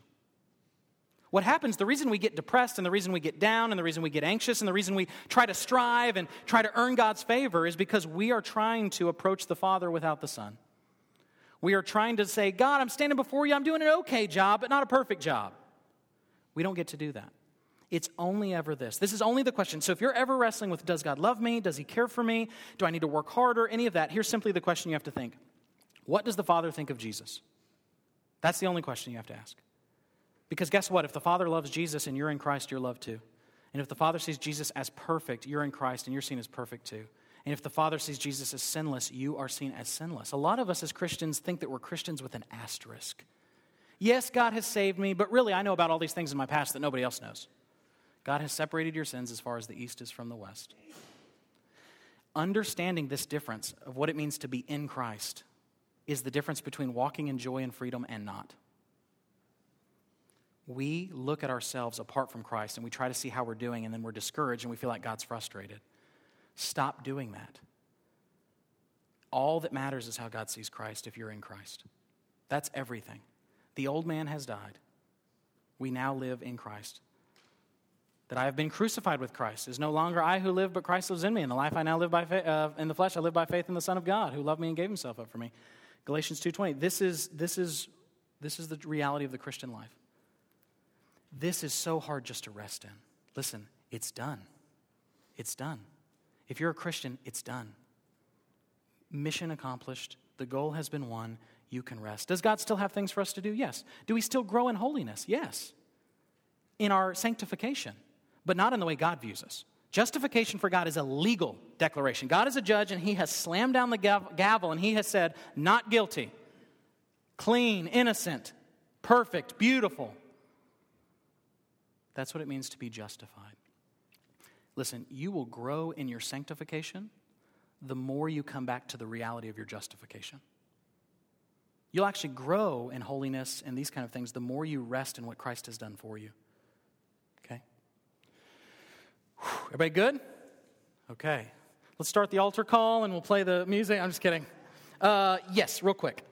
What happens, the reason we get depressed and the reason we get down and the reason we get anxious and the reason we try to strive and try to earn God's favor is because we are trying to approach the Father without the Son. We are trying to say, God, I'm standing before you, I'm doing an okay job, but not a perfect job. We don't get to do that. It's only ever this. This is only the question. So if you're ever wrestling with, does God love me? Does he care for me? Do I need to work harder? Any of that, here's simply the question you have to think What does the Father think of Jesus? That's the only question you have to ask. Because guess what? If the Father loves Jesus and you're in Christ, you're loved too. And if the Father sees Jesus as perfect, you're in Christ and you're seen as perfect too. And if the Father sees Jesus as sinless, you are seen as sinless. A lot of us as Christians think that we're Christians with an asterisk. Yes, God has saved me, but really I know about all these things in my past that nobody else knows. God has separated your sins as far as the east is from the west. Understanding this difference of what it means to be in Christ is the difference between walking in joy and freedom and not. We look at ourselves apart from Christ and we try to see how we're doing, and then we're discouraged and we feel like God's frustrated. Stop doing that. All that matters is how God sees Christ if you're in Christ. That's everything. The old man has died. We now live in Christ that I have been crucified with Christ. is no longer I who live, but Christ lives in me. And the life I now live by faith, uh, in the flesh, I live by faith in the Son of God, who loved me and gave himself up for me. Galatians 2.20. This is, this, is, this is the reality of the Christian life. This is so hard just to rest in. Listen, it's done. It's done. If you're a Christian, it's done. Mission accomplished. The goal has been won. You can rest. Does God still have things for us to do? Yes. Do we still grow in holiness? Yes. In our sanctification but not in the way God views us. Justification for God is a legal declaration. God is a judge, and He has slammed down the gavel and He has said, not guilty, clean, innocent, perfect, beautiful. That's what it means to be justified. Listen, you will grow in your sanctification the more you come back to the reality of your justification. You'll actually grow in holiness and these kind of things the more you rest in what Christ has done for you. Okay? Everybody good? Okay. Let's start the altar call and we'll play the music. I'm just kidding. Uh, yes, real quick.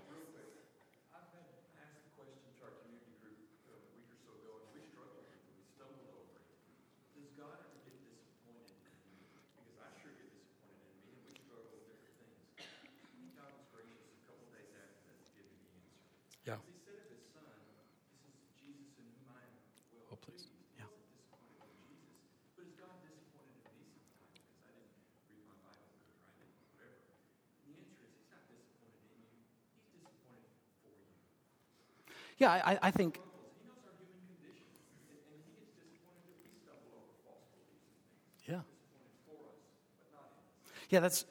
Yeah, I, I think. Yeah. Yeah, that's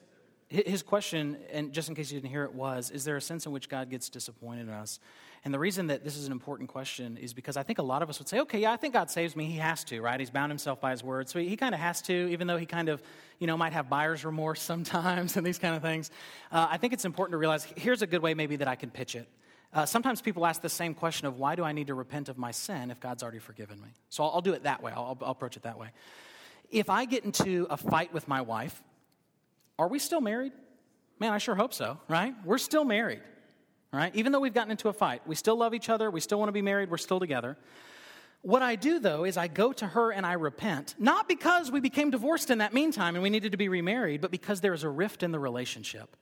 his question, and just in case you didn't hear it, was Is there a sense in which God gets disappointed in us? And the reason that this is an important question is because I think a lot of us would say, okay, yeah, I think God saves me. He has to, right? He's bound himself by his word. So he, he kind of has to, even though he kind of, you know, might have buyer's remorse sometimes and these kind of things. Uh, I think it's important to realize here's a good way maybe that I can pitch it. Uh, sometimes people ask the same question of why do I need to repent of my sin if God's already forgiven me? So I'll, I'll do it that way. I'll, I'll approach it that way. If I get into a fight with my wife, are we still married? Man, I sure hope so, right? We're still married, right? Even though we've gotten into a fight, we still love each other, we still want to be married, we're still together. What I do, though, is I go to her and I repent, not because we became divorced in that meantime and we needed to be remarried, but because there is a rift in the relationship.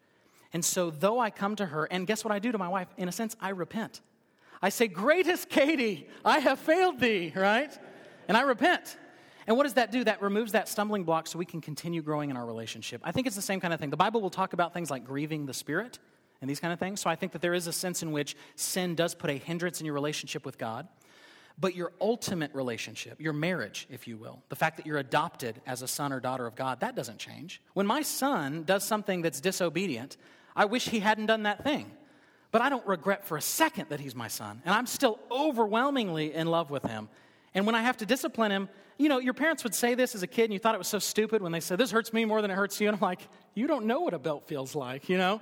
And so, though I come to her, and guess what I do to my wife? In a sense, I repent. I say, Greatest Katie, I have failed thee, right? And I repent. And what does that do? That removes that stumbling block so we can continue growing in our relationship. I think it's the same kind of thing. The Bible will talk about things like grieving the Spirit and these kind of things. So I think that there is a sense in which sin does put a hindrance in your relationship with God. But your ultimate relationship, your marriage, if you will, the fact that you're adopted as a son or daughter of God, that doesn't change. When my son does something that's disobedient, I wish he hadn't done that thing. But I don't regret for a second that he's my son. And I'm still overwhelmingly in love with him. And when I have to discipline him, you know, your parents would say this as a kid and you thought it was so stupid when they said, This hurts me more than it hurts you. And I'm like, You don't know what a belt feels like, you know?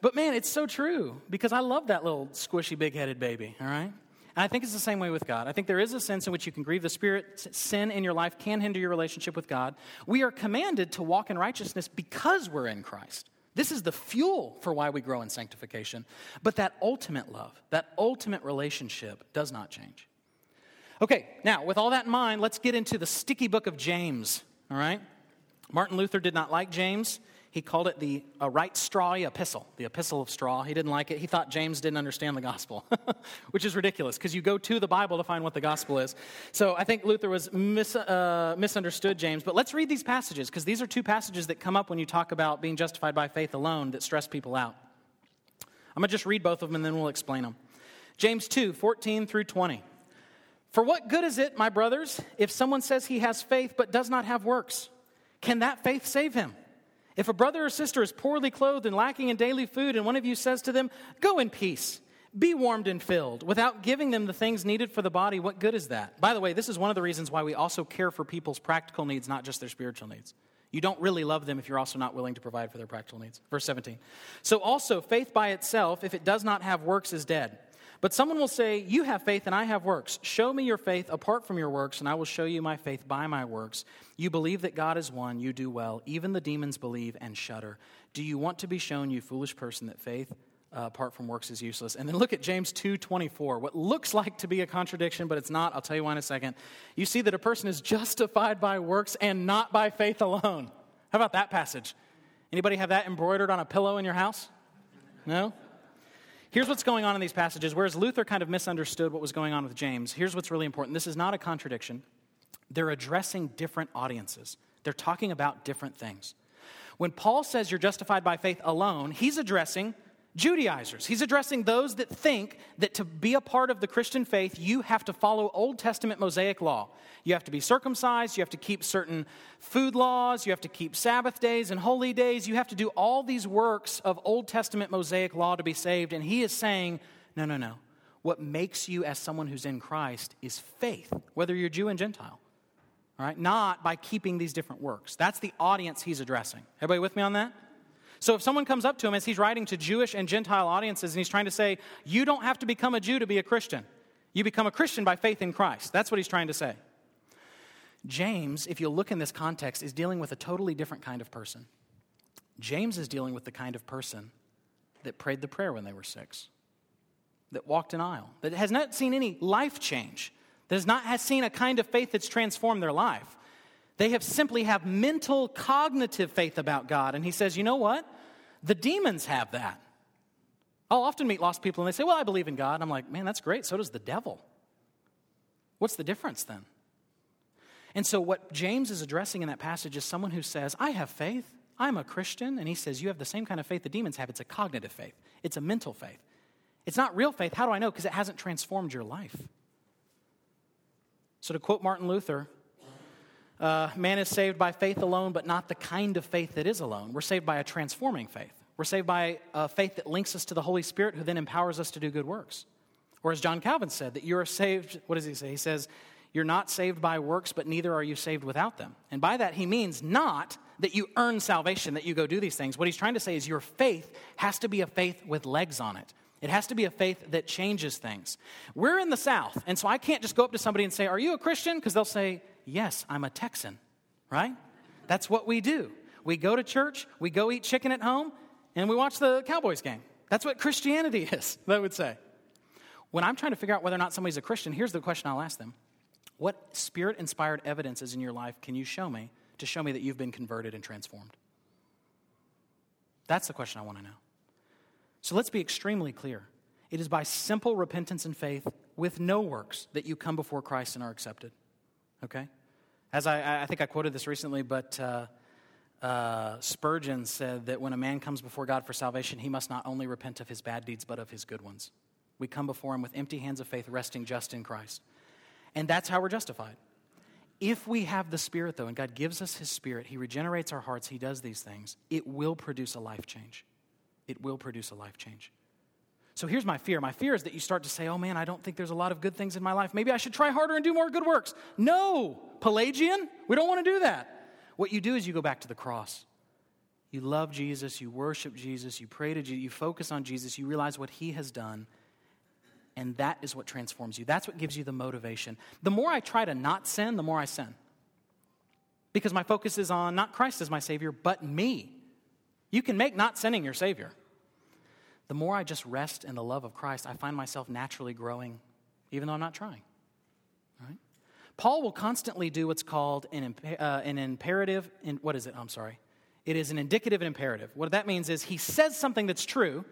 But man, it's so true because I love that little squishy, big headed baby, all right? And I think it's the same way with God. I think there is a sense in which you can grieve the Spirit. Sin in your life can hinder your relationship with God. We are commanded to walk in righteousness because we're in Christ. This is the fuel for why we grow in sanctification. But that ultimate love, that ultimate relationship does not change. Okay, now with all that in mind, let's get into the sticky book of James, all right? Martin Luther did not like James. He called it the uh, right straw epistle, the epistle of straw. He didn't like it. He thought James didn't understand the gospel, which is ridiculous because you go to the Bible to find what the gospel is. So I think Luther was mis- uh, misunderstood James. But let's read these passages because these are two passages that come up when you talk about being justified by faith alone that stress people out. I'm going to just read both of them and then we'll explain them. James 2 14 through 20. For what good is it, my brothers, if someone says he has faith but does not have works? Can that faith save him? If a brother or sister is poorly clothed and lacking in daily food, and one of you says to them, Go in peace, be warmed and filled, without giving them the things needed for the body, what good is that? By the way, this is one of the reasons why we also care for people's practical needs, not just their spiritual needs. You don't really love them if you're also not willing to provide for their practical needs. Verse 17. So also, faith by itself, if it does not have works, is dead. But someone will say, You have faith and I have works. Show me your faith apart from your works, and I will show you my faith by my works. You believe that God is one, you do well. Even the demons believe and shudder. Do you want to be shown, you foolish person, that faith uh, apart from works is useless? And then look at James 2:24. What looks like to be a contradiction, but it's not. I'll tell you why in a second. You see that a person is justified by works and not by faith alone. How about that passage? Anybody have that embroidered on a pillow in your house? No? Here's what's going on in these passages. Whereas Luther kind of misunderstood what was going on with James, here's what's really important. This is not a contradiction. They're addressing different audiences, they're talking about different things. When Paul says you're justified by faith alone, he's addressing Judaizers. He's addressing those that think that to be a part of the Christian faith, you have to follow Old Testament Mosaic law. You have to be circumcised, you have to keep certain food laws, you have to keep Sabbath days and holy days, you have to do all these works of Old Testament Mosaic law to be saved. And he is saying, no, no, no. What makes you as someone who's in Christ is faith, whether you're Jew and Gentile. All right? Not by keeping these different works. That's the audience he's addressing. Everybody with me on that? So if someone comes up to him as he's writing to Jewish and Gentile audiences and he's trying to say, you don't have to become a Jew to be a Christian. You become a Christian by faith in Christ. That's what he's trying to say. James, if you look in this context, is dealing with a totally different kind of person. James is dealing with the kind of person that prayed the prayer when they were six, that walked an aisle, that has not seen any life change, that has not has seen a kind of faith that's transformed their life. They have simply have mental cognitive faith about God. And he says, you know what? The demons have that. I'll often meet lost people and they say, Well, I believe in God. I'm like, Man, that's great. So does the devil. What's the difference then? And so, what James is addressing in that passage is someone who says, I have faith. I'm a Christian. And he says, You have the same kind of faith the demons have. It's a cognitive faith, it's a mental faith. It's not real faith. How do I know? Because it hasn't transformed your life. So, to quote Martin Luther, uh, man is saved by faith alone, but not the kind of faith that is alone. We're saved by a transforming faith. We're saved by a faith that links us to the Holy Spirit, who then empowers us to do good works. Or as John Calvin said, that you are saved, what does he say? He says, You're not saved by works, but neither are you saved without them. And by that, he means not that you earn salvation, that you go do these things. What he's trying to say is your faith has to be a faith with legs on it. It has to be a faith that changes things. We're in the South, and so I can't just go up to somebody and say, Are you a Christian? Because they'll say, Yes, I'm a Texan, right? That's what we do. We go to church, we go eat chicken at home, and we watch the Cowboys game. That's what Christianity is, I would say. When I'm trying to figure out whether or not somebody's a Christian, here's the question I'll ask them What spirit inspired evidences in your life can you show me to show me that you've been converted and transformed? That's the question I want to know. So let's be extremely clear. It is by simple repentance and faith with no works that you come before Christ and are accepted. Okay? As I, I think I quoted this recently, but uh, uh, Spurgeon said that when a man comes before God for salvation, he must not only repent of his bad deeds, but of his good ones. We come before him with empty hands of faith, resting just in Christ. And that's how we're justified. If we have the Spirit, though, and God gives us His Spirit, He regenerates our hearts, He does these things, it will produce a life change it will produce a life change. So here's my fear. My fear is that you start to say, oh man, I don't think there's a lot of good things in my life. Maybe I should try harder and do more good works. No, Pelagian, we don't want to do that. What you do is you go back to the cross. You love Jesus, you worship Jesus, you pray to Jesus, you focus on Jesus, you realize what he has done, and that is what transforms you. That's what gives you the motivation. The more I try to not sin, the more I sin. Because my focus is on not Christ as my Savior, but me. You can make not sinning your Savior. The more I just rest in the love of Christ, I find myself naturally growing, even though I'm not trying. Paul will constantly do what's called an, uh, an imperative, in, what is it? I'm sorry. It is an indicative and imperative. What that means is he says something that's true,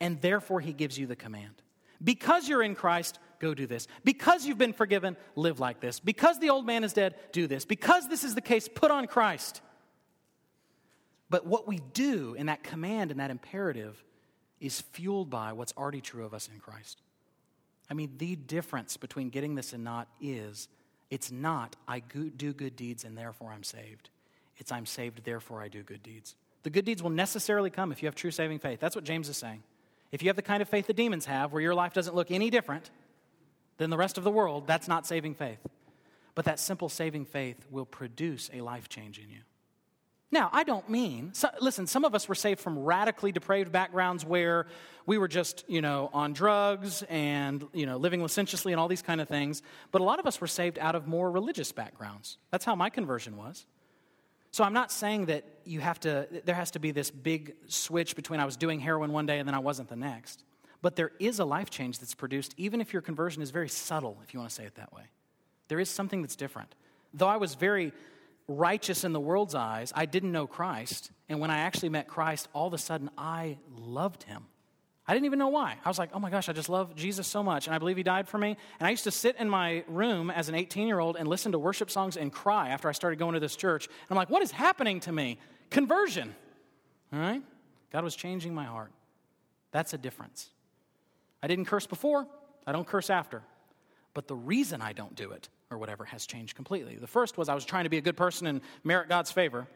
and therefore he gives you the command. Because you're in Christ, go do this. Because you've been forgiven, live like this. Because the old man is dead, do this. Because this is the case, put on Christ. But what we do in that command and that imperative is fueled by what's already true of us in Christ. I mean, the difference between getting this and not is it's not I do good deeds and therefore I'm saved. It's I'm saved, therefore I do good deeds. The good deeds will necessarily come if you have true saving faith. That's what James is saying. If you have the kind of faith the demons have, where your life doesn't look any different than the rest of the world, that's not saving faith. But that simple saving faith will produce a life change in you. Now, I don't mean, so, listen, some of us were saved from radically depraved backgrounds where we were just, you know, on drugs and, you know, living licentiously and all these kind of things. But a lot of us were saved out of more religious backgrounds. That's how my conversion was. So I'm not saying that you have to, there has to be this big switch between I was doing heroin one day and then I wasn't the next. But there is a life change that's produced, even if your conversion is very subtle, if you want to say it that way. There is something that's different. Though I was very righteous in the world's eyes, I didn't know Christ. And when I actually met Christ, all of a sudden I loved him. I didn't even know why. I was like, oh my gosh, I just love Jesus so much, and I believe he died for me. And I used to sit in my room as an 18 year old and listen to worship songs and cry after I started going to this church. And I'm like, what is happening to me? Conversion. All right? God was changing my heart. That's a difference. I didn't curse before, I don't curse after. But the reason I don't do it, or whatever, has changed completely. The first was I was trying to be a good person and merit God's favor.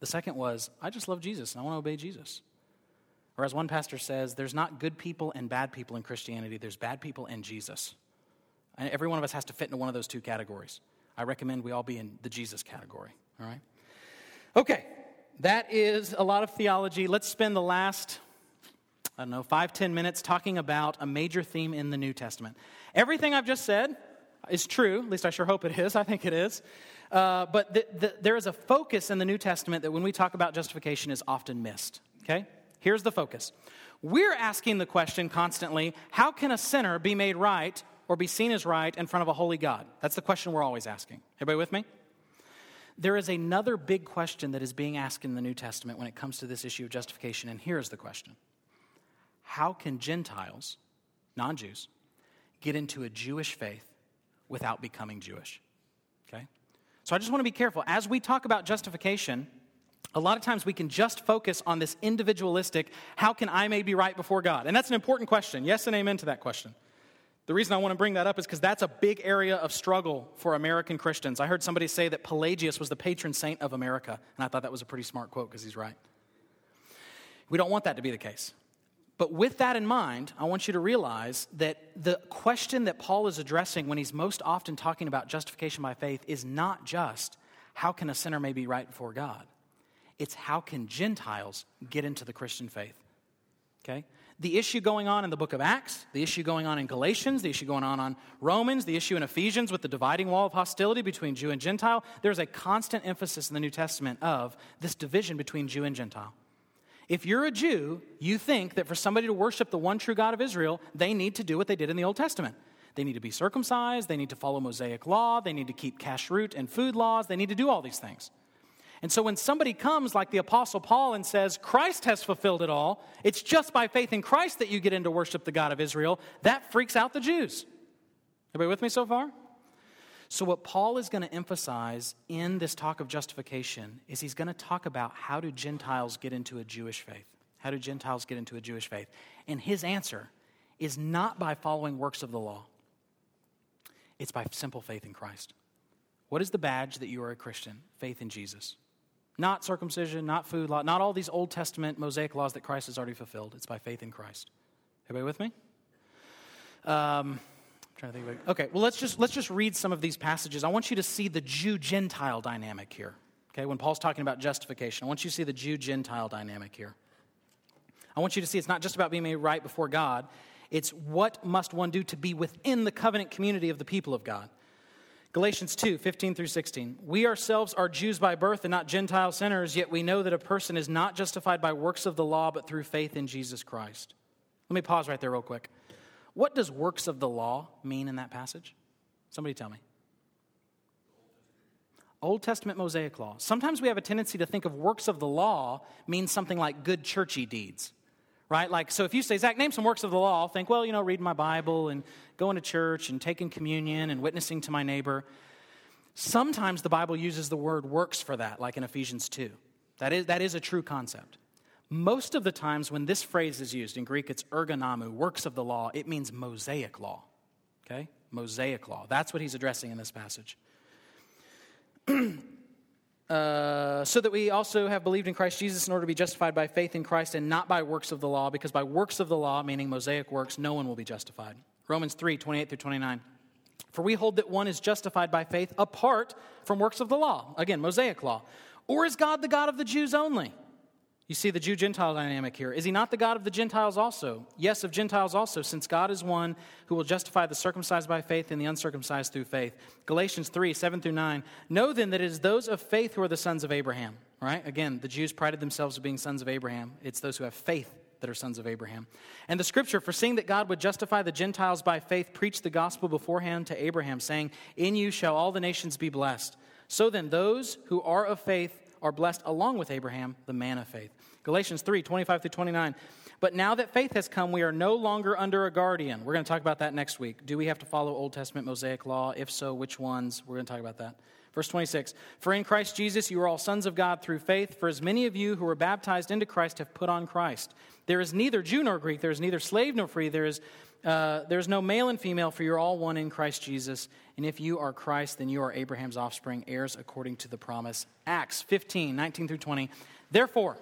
The second was I just love Jesus and I want to obey Jesus. Or as one pastor says, there's not good people and bad people in Christianity, there's bad people and Jesus. And every one of us has to fit into one of those two categories. I recommend we all be in the Jesus category, all right? Okay, that is a lot of theology. Let's spend the last, I don't know, five, ten minutes talking about a major theme in the New Testament. Everything I've just said is true, at least I sure hope it is, I think it is. Uh, but the, the, there is a focus in the New Testament that when we talk about justification is often missed, okay? Here's the focus. We're asking the question constantly how can a sinner be made right or be seen as right in front of a holy God? That's the question we're always asking. Everybody with me? There is another big question that is being asked in the New Testament when it comes to this issue of justification, and here's the question How can Gentiles, non Jews, get into a Jewish faith without becoming Jewish? Okay? So I just want to be careful. As we talk about justification, a lot of times we can just focus on this individualistic, how can I may be right before God? And that's an important question. Yes and amen to that question. The reason I want to bring that up is because that's a big area of struggle for American Christians. I heard somebody say that Pelagius was the patron saint of America, and I thought that was a pretty smart quote because he's right. We don't want that to be the case. But with that in mind, I want you to realize that the question that Paul is addressing when he's most often talking about justification by faith is not just how can a sinner may be right before God? It's how can Gentiles get into the Christian faith? Okay? The issue going on in the book of Acts, the issue going on in Galatians, the issue going on on Romans, the issue in Ephesians with the dividing wall of hostility between Jew and Gentile, there's a constant emphasis in the New Testament of this division between Jew and Gentile. If you're a Jew, you think that for somebody to worship the one true God of Israel, they need to do what they did in the Old Testament. They need to be circumcised, they need to follow Mosaic law, they need to keep kashrut and food laws, they need to do all these things. And so when somebody comes, like the Apostle Paul, and says, Christ has fulfilled it all, it's just by faith in Christ that you get into worship the God of Israel, that freaks out the Jews. Everybody with me so far? So, what Paul is going to emphasize in this talk of justification is he's going to talk about how do Gentiles get into a Jewish faith? How do Gentiles get into a Jewish faith? And his answer is not by following works of the law, it's by simple faith in Christ. What is the badge that you are a Christian? Faith in Jesus. Not circumcision, not food law, not all these Old Testament Mosaic laws that Christ has already fulfilled. It's by faith in Christ. Everybody with me? Um, trying to think about, okay, well, let's just, let's just read some of these passages. I want you to see the Jew Gentile dynamic here. Okay, when Paul's talking about justification, I want you to see the Jew Gentile dynamic here. I want you to see it's not just about being made right before God, it's what must one do to be within the covenant community of the people of God. Galatians 2 15 through 16. We ourselves are Jews by birth and not Gentile sinners, yet we know that a person is not justified by works of the law, but through faith in Jesus Christ. Let me pause right there, real quick. What does works of the law mean in that passage? Somebody tell me. Old Testament Mosaic law. Sometimes we have a tendency to think of works of the law means something like good churchy deeds, right? Like, so if you say, Zach, name some works of the law, I'll think, well, you know, reading my Bible and going to church and taking communion and witnessing to my neighbor. Sometimes the Bible uses the word works for that, like in Ephesians 2. That is, that is a true concept. Most of the times when this phrase is used, in Greek it's erga nomou, works of the law, it means Mosaic law. Okay? Mosaic law. That's what he's addressing in this passage. uh, so that we also have believed in Christ Jesus in order to be justified by faith in Christ and not by works of the law, because by works of the law, meaning Mosaic works, no one will be justified. Romans 3 28 through 29. For we hold that one is justified by faith apart from works of the law. Again, Mosaic law. Or is God the God of the Jews only? You see the Jew Gentile dynamic here. Is he not the God of the Gentiles also? Yes, of Gentiles also, since God is one who will justify the circumcised by faith and the uncircumcised through faith. Galatians 3 7 through 9. Know then that it is those of faith who are the sons of Abraham. Right? Again, the Jews prided themselves of being sons of Abraham. It's those who have faith that are sons of Abraham. And the scripture, foreseeing that God would justify the Gentiles by faith, preached the gospel beforehand to Abraham, saying, In you shall all the nations be blessed. So then, those who are of faith are blessed along with Abraham, the man of faith. Galatians 3 25 through 29. But now that faith has come, we are no longer under a guardian. We're going to talk about that next week. Do we have to follow Old Testament Mosaic law? If so, which ones? We're going to talk about that. Verse 26 For in Christ Jesus you are all sons of God through faith, for as many of you who were baptized into Christ have put on Christ. There is neither Jew nor Greek, there is neither slave nor free, there is, uh, there is no male and female, for you're all one in Christ Jesus. And if you are Christ, then you are Abraham's offspring, heirs according to the promise. Acts 15 19 through 20. Therefore,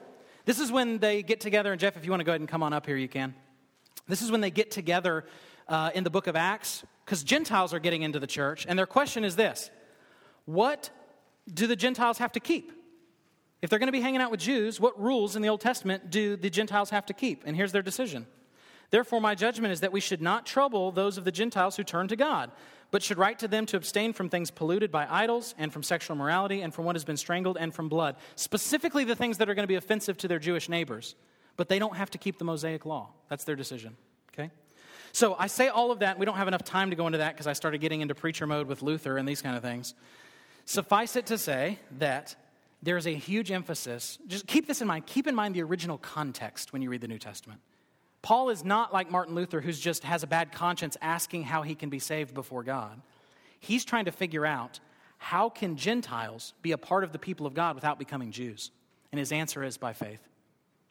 this is when they get together, and Jeff, if you want to go ahead and come on up here, you can. This is when they get together uh, in the book of Acts, because Gentiles are getting into the church, and their question is this What do the Gentiles have to keep? If they're going to be hanging out with Jews, what rules in the Old Testament do the Gentiles have to keep? And here's their decision. Therefore, my judgment is that we should not trouble those of the Gentiles who turn to God but should write to them to abstain from things polluted by idols and from sexual immorality and from what has been strangled and from blood. Specifically, the things that are going to be offensive to their Jewish neighbors. But they don't have to keep the Mosaic law. That's their decision. Okay? So I say all of that. We don't have enough time to go into that because I started getting into preacher mode with Luther and these kind of things. Suffice it to say that there's a huge emphasis. Just keep this in mind. Keep in mind the original context when you read the New Testament. Paul is not like Martin Luther, who just has a bad conscience asking how he can be saved before God. He's trying to figure out how can Gentiles be a part of the people of God without becoming Jews? And his answer is by faith.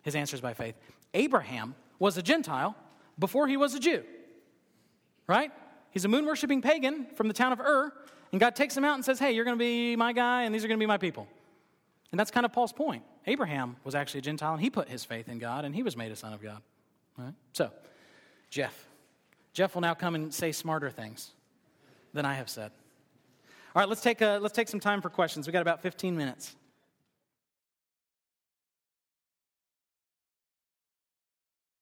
His answer is by faith. Abraham was a Gentile before he was a Jew, right? He's a moon worshiping pagan from the town of Ur, and God takes him out and says, Hey, you're going to be my guy, and these are going to be my people. And that's kind of Paul's point. Abraham was actually a Gentile, and he put his faith in God, and he was made a son of God. Right? So, Jeff. Jeff will now come and say smarter things than I have said. All right, let's take, a, let's take some time for questions. we got about 15 minutes.